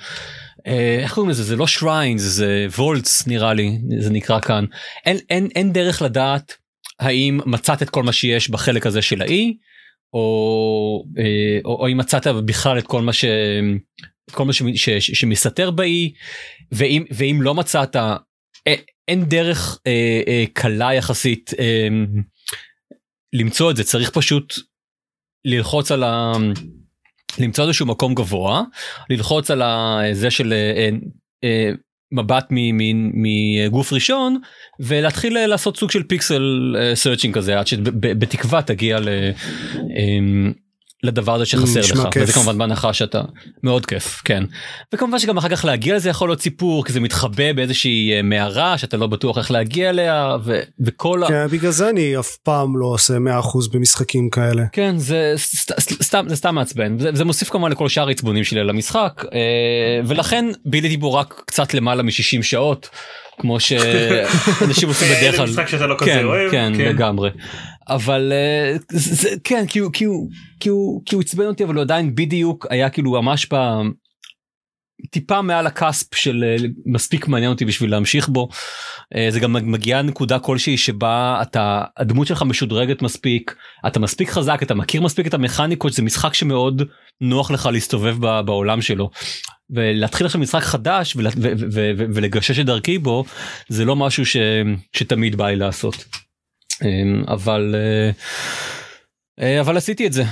Speaker 3: איך קוראים לזה זה לא shrines זה וולטס נראה לי זה נקרא כאן אין אין אין דרך לדעת האם מצאת את כל מה שיש בחלק הזה של האי או, או, או אם מצאת בכלל את כל מה ש... כל מה ש, ש, ש, שמסתתר באי ואם ואם לא מצאת אין דרך אה, אה, קלה יחסית אה, למצוא את זה. צריך פשוט ללחוץ על ה... למצוא איזשהו מקום גבוה ללחוץ על זה של אה, אה, מבט מגוף ראשון ולהתחיל אה, לעשות סוג של pixel searching כזה עד שבתקווה תגיע ל... לדבר הזה שחסר לך כיף. וזה כמובן בהנחה שאתה מאוד כיף כן. וכמובן שגם אחר כך להגיע לזה יכול להיות סיפור כי זה מתחבא באיזושהי אה, מערה שאתה לא בטוח איך להגיע אליה ו- וכל
Speaker 1: כן, ה... בגלל זה אני אף פעם לא עושה 100% במשחקים כאלה.
Speaker 3: כן זה סתם זה סתם מעצבן. זה, זה מוסיף כמובן לכל שאר העצבונים שלי למשחק אה, ולכן ביליתי בו רק קצת למעלה מ-60 שעות כמו שאנשים עושים בדרך כלל.
Speaker 2: משחק שאתה לא כזה
Speaker 3: כן,
Speaker 2: אוהב.
Speaker 3: כן, כן, לגמרי. אבל אה, זה, כן, כי הוא, כי הוא, כי הוא, כי הוא עצבן אותי, אבל הוא עדיין בדיוק היה כאילו ממש ב... טיפה מעל הקאספ של אה, מספיק מעניין אותי בשביל להמשיך בו. אה, זה גם מגיעה נקודה כלשהי שבה אתה הדמות שלך משודרגת מספיק אתה מספיק חזק אתה מכיר מספיק את המכניקות זה משחק שמאוד נוח לך להסתובב בעולם שלו. ולהתחיל עכשיו משחק חדש ולגשש את דרכי בו זה לא משהו ש, שתמיד בא לי לעשות. אמ, אבל אה, אבל עשיתי את זה.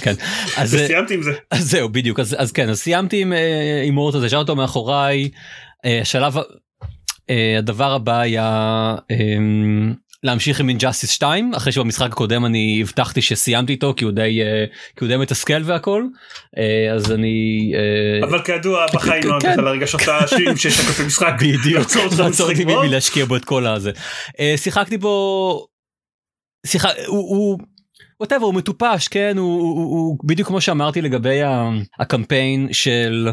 Speaker 3: כן.
Speaker 2: אז סיימתי עם זה.
Speaker 3: אז זהו בדיוק. אז אז כן אז סיימתי עם אה, עם הזה אותו מאחוריי אה, השלב הדבר הבא היה אמ, להמשיך עם Injustice 2 אחרי שבמשחק הקודם אני הבטחתי שסיימתי איתו כי הוא די כי הוא די מתסכל והכל. אז אני
Speaker 2: אבל כידוע בחיים לא נתת לרגשות האשם שיש לך משחק
Speaker 3: בדיוק. לעצור אותי מלהשקיע בו את כל הזה. שיחקתי בו שיחה הוא whatever הוא מטופש כן הוא, הוא, הוא בדיוק כמו שאמרתי לגבי הקמפיין של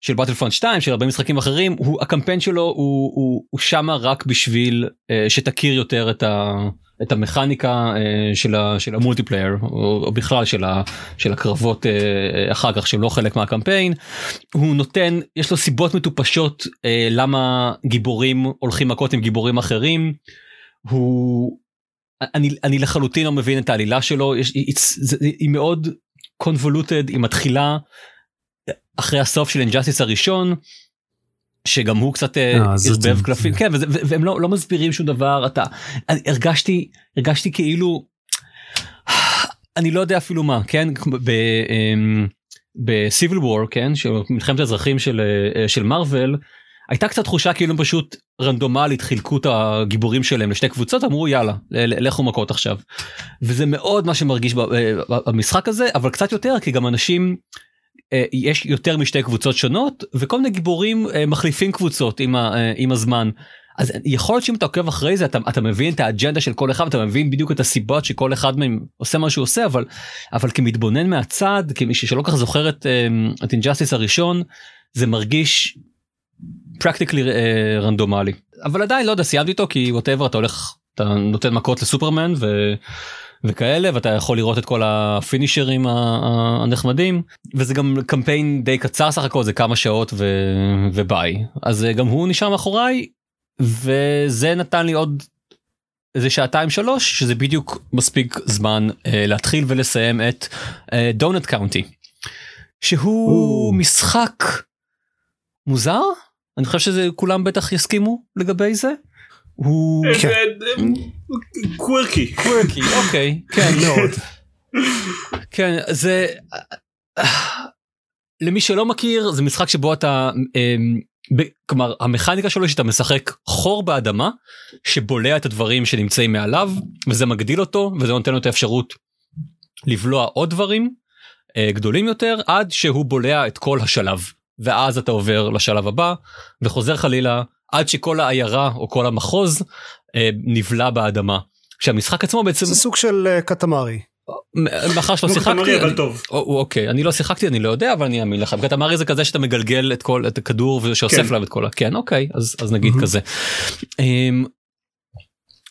Speaker 3: של Battlefront 2 של הרבה משחקים אחרים הוא הקמפיין שלו הוא, הוא, הוא שמה רק בשביל uh, שתכיר יותר את, ה, את המכניקה uh, של, ה, של ה multiplayer או, או בכלל של, ה, של הקרבות uh, אחר כך שהם לא חלק מהקמפיין הוא נותן יש לו סיבות מטופשות uh, למה גיבורים הולכים מכות עם גיבורים אחרים. הוא אני אני לחלוטין לא מבין את העלילה שלו יש, היא, היא מאוד קונבולוטד היא מתחילה אחרי הסוף של אינג'אסיס הראשון שגם הוא קצת ערבב קלפים. כן וזה, והם לא, לא מסבירים שום דבר אתה אני הרגשתי הרגשתי כאילו אני לא יודע אפילו מה כן? בסיביל וור כן? של מלחמת האזרחים של של מרוויל הייתה קצת תחושה כאילו פשוט רנדומלית חילקו את הגיבורים שלהם לשתי קבוצות אמרו יאללה לכו מכות עכשיו. וזה מאוד מה שמרגיש במשחק הזה אבל קצת יותר כי גם אנשים יש יותר משתי קבוצות שונות וכל מיני גיבורים מחליפים קבוצות עם, עם הזמן. אז יכול להיות שאם אתה עוקב אחרי זה אתה, אתה מבין את האג'נדה של כל אחד אתה מבין בדיוק את הסיבות שכל אחד מהם עושה מה שהוא עושה אבל אבל כמתבונן מהצד כמי שלא כך זוכר את Injustice הראשון זה מרגיש פרקטיקלי רנדומלי אבל עדיין לא יודע סיימתי איתו כי whatever אתה הולך אתה נותן מכות לסופרמן ו... וכאלה ואתה יכול לראות את כל ה finisherים הנחמדים. וזה גם קמפיין די קצר סך הכל זה כמה שעות ו... וביי. אז גם הוא נשאר מאחוריי וזה נתן לי עוד איזה שעתיים שלוש שזה בדיוק מספיק זמן uh, להתחיל ולסיים את דונט uh, קאונטי שהוא Ooh. משחק מוזר אני חושב שזה כולם בטח יסכימו לגבי זה. הוא
Speaker 1: כן.
Speaker 2: קוורקי.
Speaker 3: קוורקי, אוקיי, כן,
Speaker 1: מאוד.
Speaker 3: כן, זה... למי שלא מכיר, זה משחק שבו אתה... אמ, כלומר, המכניקה שלו שאתה משחק חור באדמה שבולע את הדברים שנמצאים מעליו, וזה מגדיל אותו, וזה נותן לו את האפשרות לבלוע עוד דברים אה, גדולים יותר, עד שהוא בולע את כל השלב. ואז אתה עובר לשלב הבא, וחוזר חלילה, עד שכל העיירה או כל המחוז אה, נבלע באדמה. כשהמשחק עצמו בעצם,
Speaker 1: זה סוג של אה, קטמרי.
Speaker 3: מאחר שלא שיחקתי,
Speaker 2: אבל טוב.
Speaker 3: או- אוקיי אני לא שיחקתי אני לא יודע אבל אני אאמין לך קטמרי זה כזה שאתה מגלגל את כל את הכדור ושאוסף
Speaker 2: כן.
Speaker 3: עליו את כל ה... כן אוקיי אז נגיד
Speaker 1: מהמם.
Speaker 3: כזה. אמ,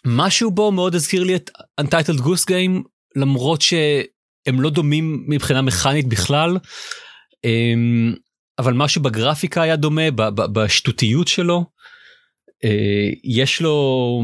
Speaker 3: משהו בו מאוד הזכיר לי את Untitled Goose Game למרות שהם לא דומים מבחינה מכנית בכלל. אבל משהו בגרפיקה היה דומה בשטותיות שלו. אה, יש לו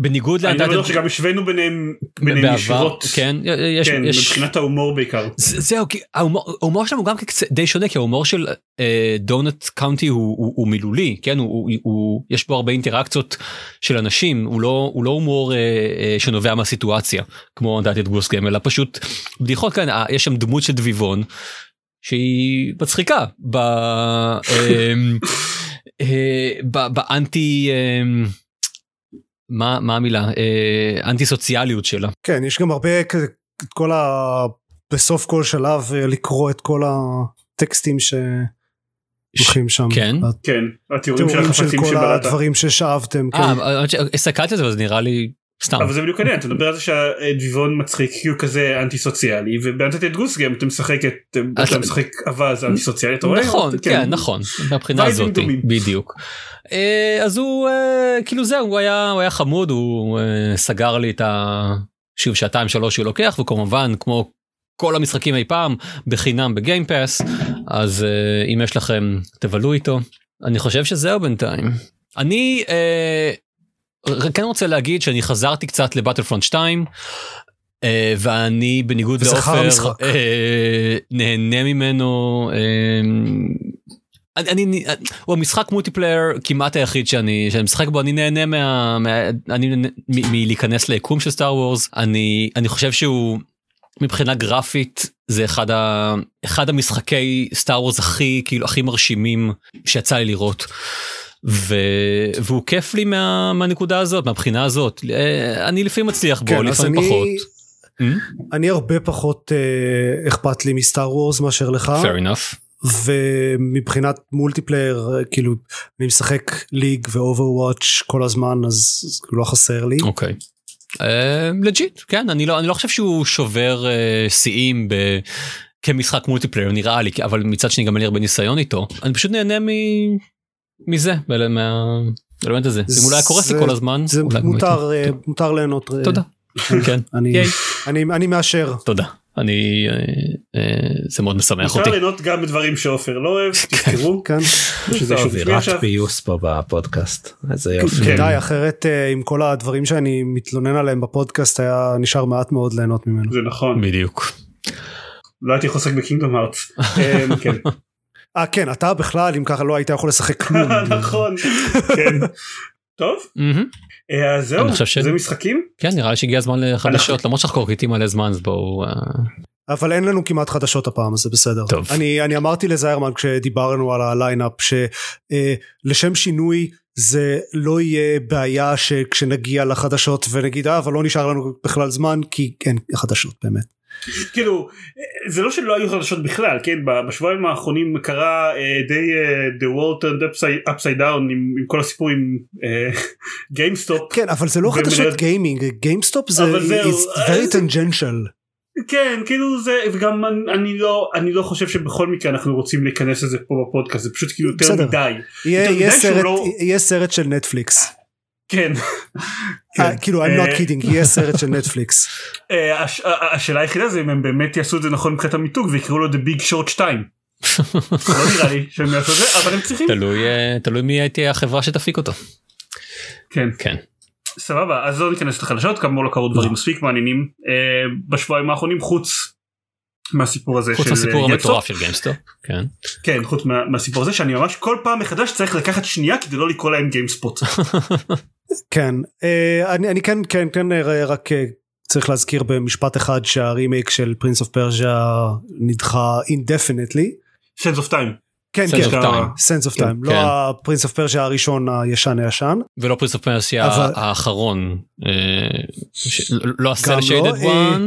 Speaker 3: בניגוד
Speaker 2: אני לא בטוח שגם השווינו ביניהם ביניהם ישירות.
Speaker 3: כן יש
Speaker 2: כן,
Speaker 3: יש
Speaker 2: מבחינת ההומור בעיקר.
Speaker 3: זה- זהו כי ההומור, ההומור שלנו גם די שונה כי ההומור של אה, דונט קאונטי הוא, הוא, הוא מילולי כן הוא, הוא, הוא יש בו הרבה אינטראקציות של אנשים הוא לא הוא לא הומור אה, אה, שנובע מהסיטואציה כמו את גוס גיים אלא פשוט בדיחות כאן יש שם דמות של דביבון שהיא מצחיקה ב, אה, אה, ב, באנטי אה, מה מה המילה אה, אנטי סוציאליות שלה
Speaker 1: כן, יש גם הרבה, את כל ה... בסוף כל שלב אה, לקרוא את כל הטקסטים שהולכים שם.
Speaker 3: כן.
Speaker 2: כן, התיאורים של החפצים
Speaker 1: כל
Speaker 2: שבלעת.
Speaker 1: הדברים ששאבתם. כן.
Speaker 3: אה, האמת שהסתכלתי על זה וזה נראה לי סתם.
Speaker 2: אבל זה בדיוק העניין, אתה מדבר על זה שהדביבון מצחיק כי הוא כזה אנטי סוציאלי ובאנטי גוס גם אתה משחק את אתה משחק אווז אנטי סוציאלי אתה רואה?
Speaker 3: נכון כן נכון מהבחינה הזאת. בדיוק. אה, אז הוא אה, כאילו זהו הוא היה הוא היה חמוד הוא אה, סגר לי את ה... שוב שעתיים שלוש שהוא לוקח וכמובן כמו כל המשחקים אי פעם בחינם ב Game Pass אז אם יש לכם תבלו איתו אני חושב שזהו בינתיים. אני אה, כן רוצה להגיד שאני חזרתי קצת ל Battlefront 2 אה, ואני בניגוד לעופר
Speaker 1: משחק.
Speaker 3: אה, נהנה ממנו. אה, אני, אני, הוא המשחק multiplayer כמעט היחיד שאני, שאני משחק בו אני נהנה מה, מה אני מלהיכנס ליקום של Star Wars אני אני חושב שהוא מבחינה גרפית זה אחד ה, אחד המשחקי Star Wars הכי כאילו הכי מרשימים שיצא לי לראות. ו... והוא כיף לי מה... מהנקודה הזאת מהבחינה הזאת אה, אני לפעמים מצליח בו
Speaker 1: כן, אז
Speaker 3: לפעמים
Speaker 1: אני,
Speaker 3: פחות. Hmm?
Speaker 1: אני הרבה פחות אה, אכפת לי מ Star Wars מאשר לך.
Speaker 3: fair enough.
Speaker 1: ומבחינת multiplayer אה, כאילו אני משחק League ו Overwatch כל הזמן אז אז לא חסר לי.
Speaker 3: אוקיי. legit כן אני לא אני לא חושב שהוא שובר אה, שיאים ב... כמשחק multiplayer נראה לי אבל מצד שני גם אין לי הרבה ניסיון איתו אני פשוט נהנה מ... מזה מה- מהאלמנט הזה אם הוא לא היה קורס לי כל הזמן
Speaker 1: זה מותר אה, מותר ליהנות. אה,
Speaker 3: תודה. כן
Speaker 1: אני מאשר.
Speaker 3: תודה אני אה, זה מאוד משמח
Speaker 2: אפשר
Speaker 3: אותי.
Speaker 2: ליהנות גם בדברים שעופר לא אוהב תזכרו
Speaker 1: כן.
Speaker 2: שזה
Speaker 4: טוב,
Speaker 2: שוב שמי
Speaker 4: אווירת. פיוס פה בפודקאסט. איזה יופי.
Speaker 2: כן.
Speaker 1: די אחרת עם כל הדברים שאני מתלונן עליהם בפודקאסט היה נשאר מעט מאוד ליהנות ממנו.
Speaker 2: זה נכון
Speaker 3: בדיוק.
Speaker 2: לא הייתי חוסק בקינגדום הארטס.
Speaker 1: אה כן אתה בכלל אם ככה לא היית יכול לשחק כלום.
Speaker 2: נכון. כן. טוב. אה, אז זהו זה משחקים
Speaker 3: כן נראה לי שהגיע הזמן לחדשות למרות שאנחנו קוראים מלא זמן אז בואו אה,
Speaker 1: אבל אין לנו כמעט חדשות הפעם אז זה בסדר.
Speaker 3: טוב.
Speaker 1: אני, אני אמרתי לזיירמן כשדיברנו על הליינאפ שלשם שינוי זה לא יהיה בעיה שכשנגיע לחדשות ונגיד אה אבל לא נשאר לנו בכלל זמן כי אין חדשות באמת.
Speaker 2: כאילו זה לא שלא היו חדשות בכלל כן בשבועיים האחרונים קרה אה, די אה, the world turned upside, upside down עם, עם כל הסיפור עם גיימסטופ
Speaker 1: כן אבל זה לא חדשות גיימינג גיימסטופ זה it's very tangential.
Speaker 2: כן כאילו זה וגם אני, אני לא אני לא חושב שבכל מקרה אנחנו רוצים להיכנס לזה פה בפודקאסט זה פשוט כאילו יותר
Speaker 1: בסדר.
Speaker 2: מדי
Speaker 1: יהיה
Speaker 2: יותר
Speaker 1: יהיה
Speaker 2: מדי שהוא
Speaker 1: סרט
Speaker 2: לא-
Speaker 1: יהיה סרט של נטפליקס.
Speaker 2: כן.
Speaker 1: אה, כאילו I'm not
Speaker 2: אה,
Speaker 1: kidding יהיה סרט של נטפליקס.
Speaker 2: אה, השאלה היחידה זה אם הם באמת יעשו את זה נכון מבחינת המיתוג ויקראו לו The Big Short 2. לא נראה לי שהם יעשו את זה אבל הם צריכים.
Speaker 3: תלוי מי תהיה החברה שתפיק אותו.
Speaker 2: כן.
Speaker 3: כן.
Speaker 2: סבבה אז לא ניכנס לחדשות כאמור לא קרו דברים מספיק מעניינים בשבועיים האחרונים חוץ מהסיפור הזה
Speaker 3: חוץ
Speaker 2: של
Speaker 3: מהסיפור. המטורף של גיימסטופ. כן.
Speaker 2: כן חוץ מה, מהסיפור הזה שאני ממש כל פעם מחדש צריך לקחת שנייה כדי לא לקרוא להם גיימספוט.
Speaker 1: כן, אה, אני, אני כן, כן, כן, אה, רק אה, צריך להזכיר במשפט אחד שהרימייק של Prince of Persia נדחה indefinitely.
Speaker 2: Sands of Time.
Speaker 1: כן,
Speaker 3: Sands
Speaker 1: כן,
Speaker 3: of Time.
Speaker 1: Sands of
Speaker 2: כן,
Speaker 1: Time, לא. ה-Prince of Persia הראשון הישן הישן.
Speaker 3: ולא Prince of Persia
Speaker 1: אבל-
Speaker 3: האחרון. לא
Speaker 1: ה-cel shaded
Speaker 3: one.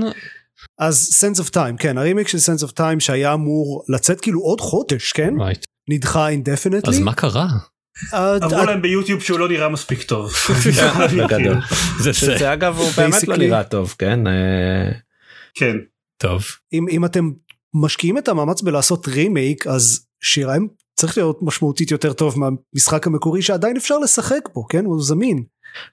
Speaker 1: אז Sands of Time, כן, הרימייק של Sands of Time שהיה אמור לצאת כאילו עוד חודש, כן?
Speaker 3: Right.
Speaker 1: נדחה indefinitely.
Speaker 3: אז מה קרה?
Speaker 1: אה,
Speaker 2: אמרו
Speaker 1: אה,
Speaker 2: להם ביוטיוב שהוא לא נראה מספיק טוב.
Speaker 4: בגדול.
Speaker 3: זה זה.
Speaker 4: אגב הוא באמת לא. נראה טוב כן אה,
Speaker 2: כן.
Speaker 3: טוב.
Speaker 1: אם, אם אתם משקיעים את המאמץ בלעשות רימייק אז שיראה צריך להיות משמעותית יותר טוב מהמשחק המקורי שעדיין אפשר לשחק בו כן הוא זמין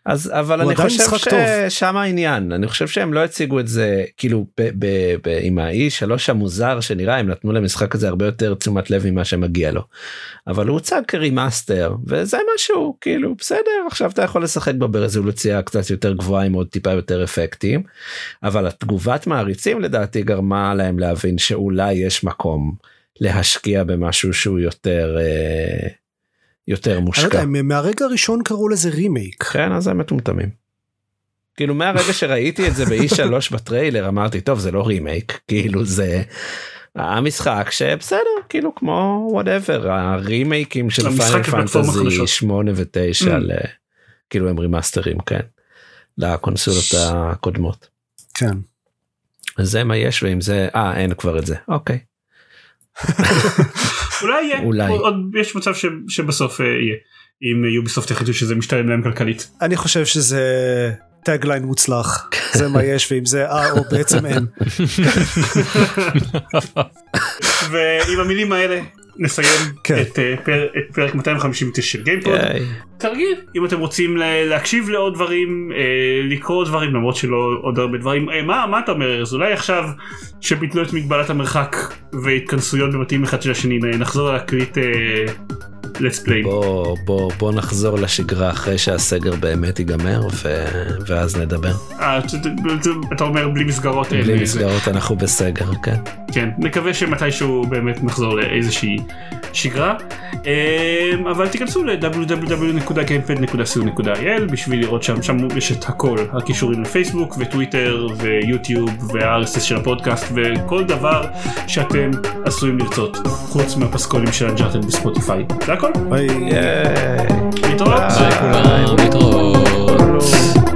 Speaker 4: אז אבל אני חושב. ששם העניין אני חושב שהם לא הציגו את זה כאילו ב- ב- ב- עם ה-E3 המוזר שנראה הם נתנו למשחק הזה הרבה יותר תשומת לב ממה שמגיע לו. אבל הוא הוצג כרימאסטר וזה משהו כאילו בסדר עכשיו אתה יכול לשחק בו ברזולוציה קצת יותר גבוהה עם עוד טיפה יותר אפקטים אבל התגובת מעריצים לדעתי גרמה להם להבין שאולי יש מקום להשקיע במשהו שהוא יותר אה, יותר
Speaker 1: אני לא
Speaker 4: מושקע.
Speaker 1: יודע, מהרגע הראשון קראו לזה רימייק
Speaker 4: כן אז הם מטומטמים. כאילו מהרגע שראיתי את זה ב-E3 בטריילר אמרתי טוב זה לא רימייק כאילו זה המשחק שבסדר כאילו כמו whatever הרימייקים של
Speaker 2: Final
Speaker 4: Fantasy
Speaker 2: חדשות.
Speaker 4: 8 ו9
Speaker 2: Mm.
Speaker 4: כאילו הם רימאסטרים כן לקונסולות הקודמות.
Speaker 1: כן
Speaker 4: אז זה מה יש ועם זה אה אין כבר את זה אוקיי
Speaker 2: אולי יהיה.
Speaker 4: אולי.
Speaker 2: עוד- יש מצב ש- שבסוף אה, יהיה. אם יוביסופט יחליטו שזה משתלם להם כלכלית.
Speaker 1: אני חושב שזה tagline מוצלח זה מה יש ועם זה אה או בעצם אין
Speaker 2: ועם המילים האלה נסיים
Speaker 1: כן.
Speaker 2: את, אה, פר, את פרק 259 של גיימפוד.
Speaker 4: ייי.
Speaker 2: כרגיל אם אתם רוצים להקשיב לעוד דברים אה, לקרוא דברים למרות שלא עוד הרבה דברים אה, מה מה אתה אומר אז אולי עכשיו שביטלו את מגבלת המרחק והתכנסויות בבתים אחד של השני נחזור להקליט let's play.
Speaker 4: בוא בוא בוא נחזור לשגרה אחרי שהסגר באמת ייגמר ו... ואז נדבר.
Speaker 2: אה, אתה אומר בלי מסגרות אין,
Speaker 4: בלי
Speaker 2: אה, זה.
Speaker 4: מסגרות אנחנו בסגר כן.
Speaker 2: כן נקווה שמתישהו באמת נחזור לאיזושהי שגרה אמ, אבל תיכנסו ל-www.gamepad.co.il בשביל לראות שם שם יש את הכל הקישורים לפייסבוק וטוויטר ויוטיוב וה-RSS של הפודקאסט וכל דבר שאתם עשויים לרצות חוץ מהפסקולים של Uncharted בספוטיפיי זה הכל
Speaker 1: ביי.
Speaker 4: ייי.
Speaker 2: להתראות
Speaker 3: ביי כולם, להתראות.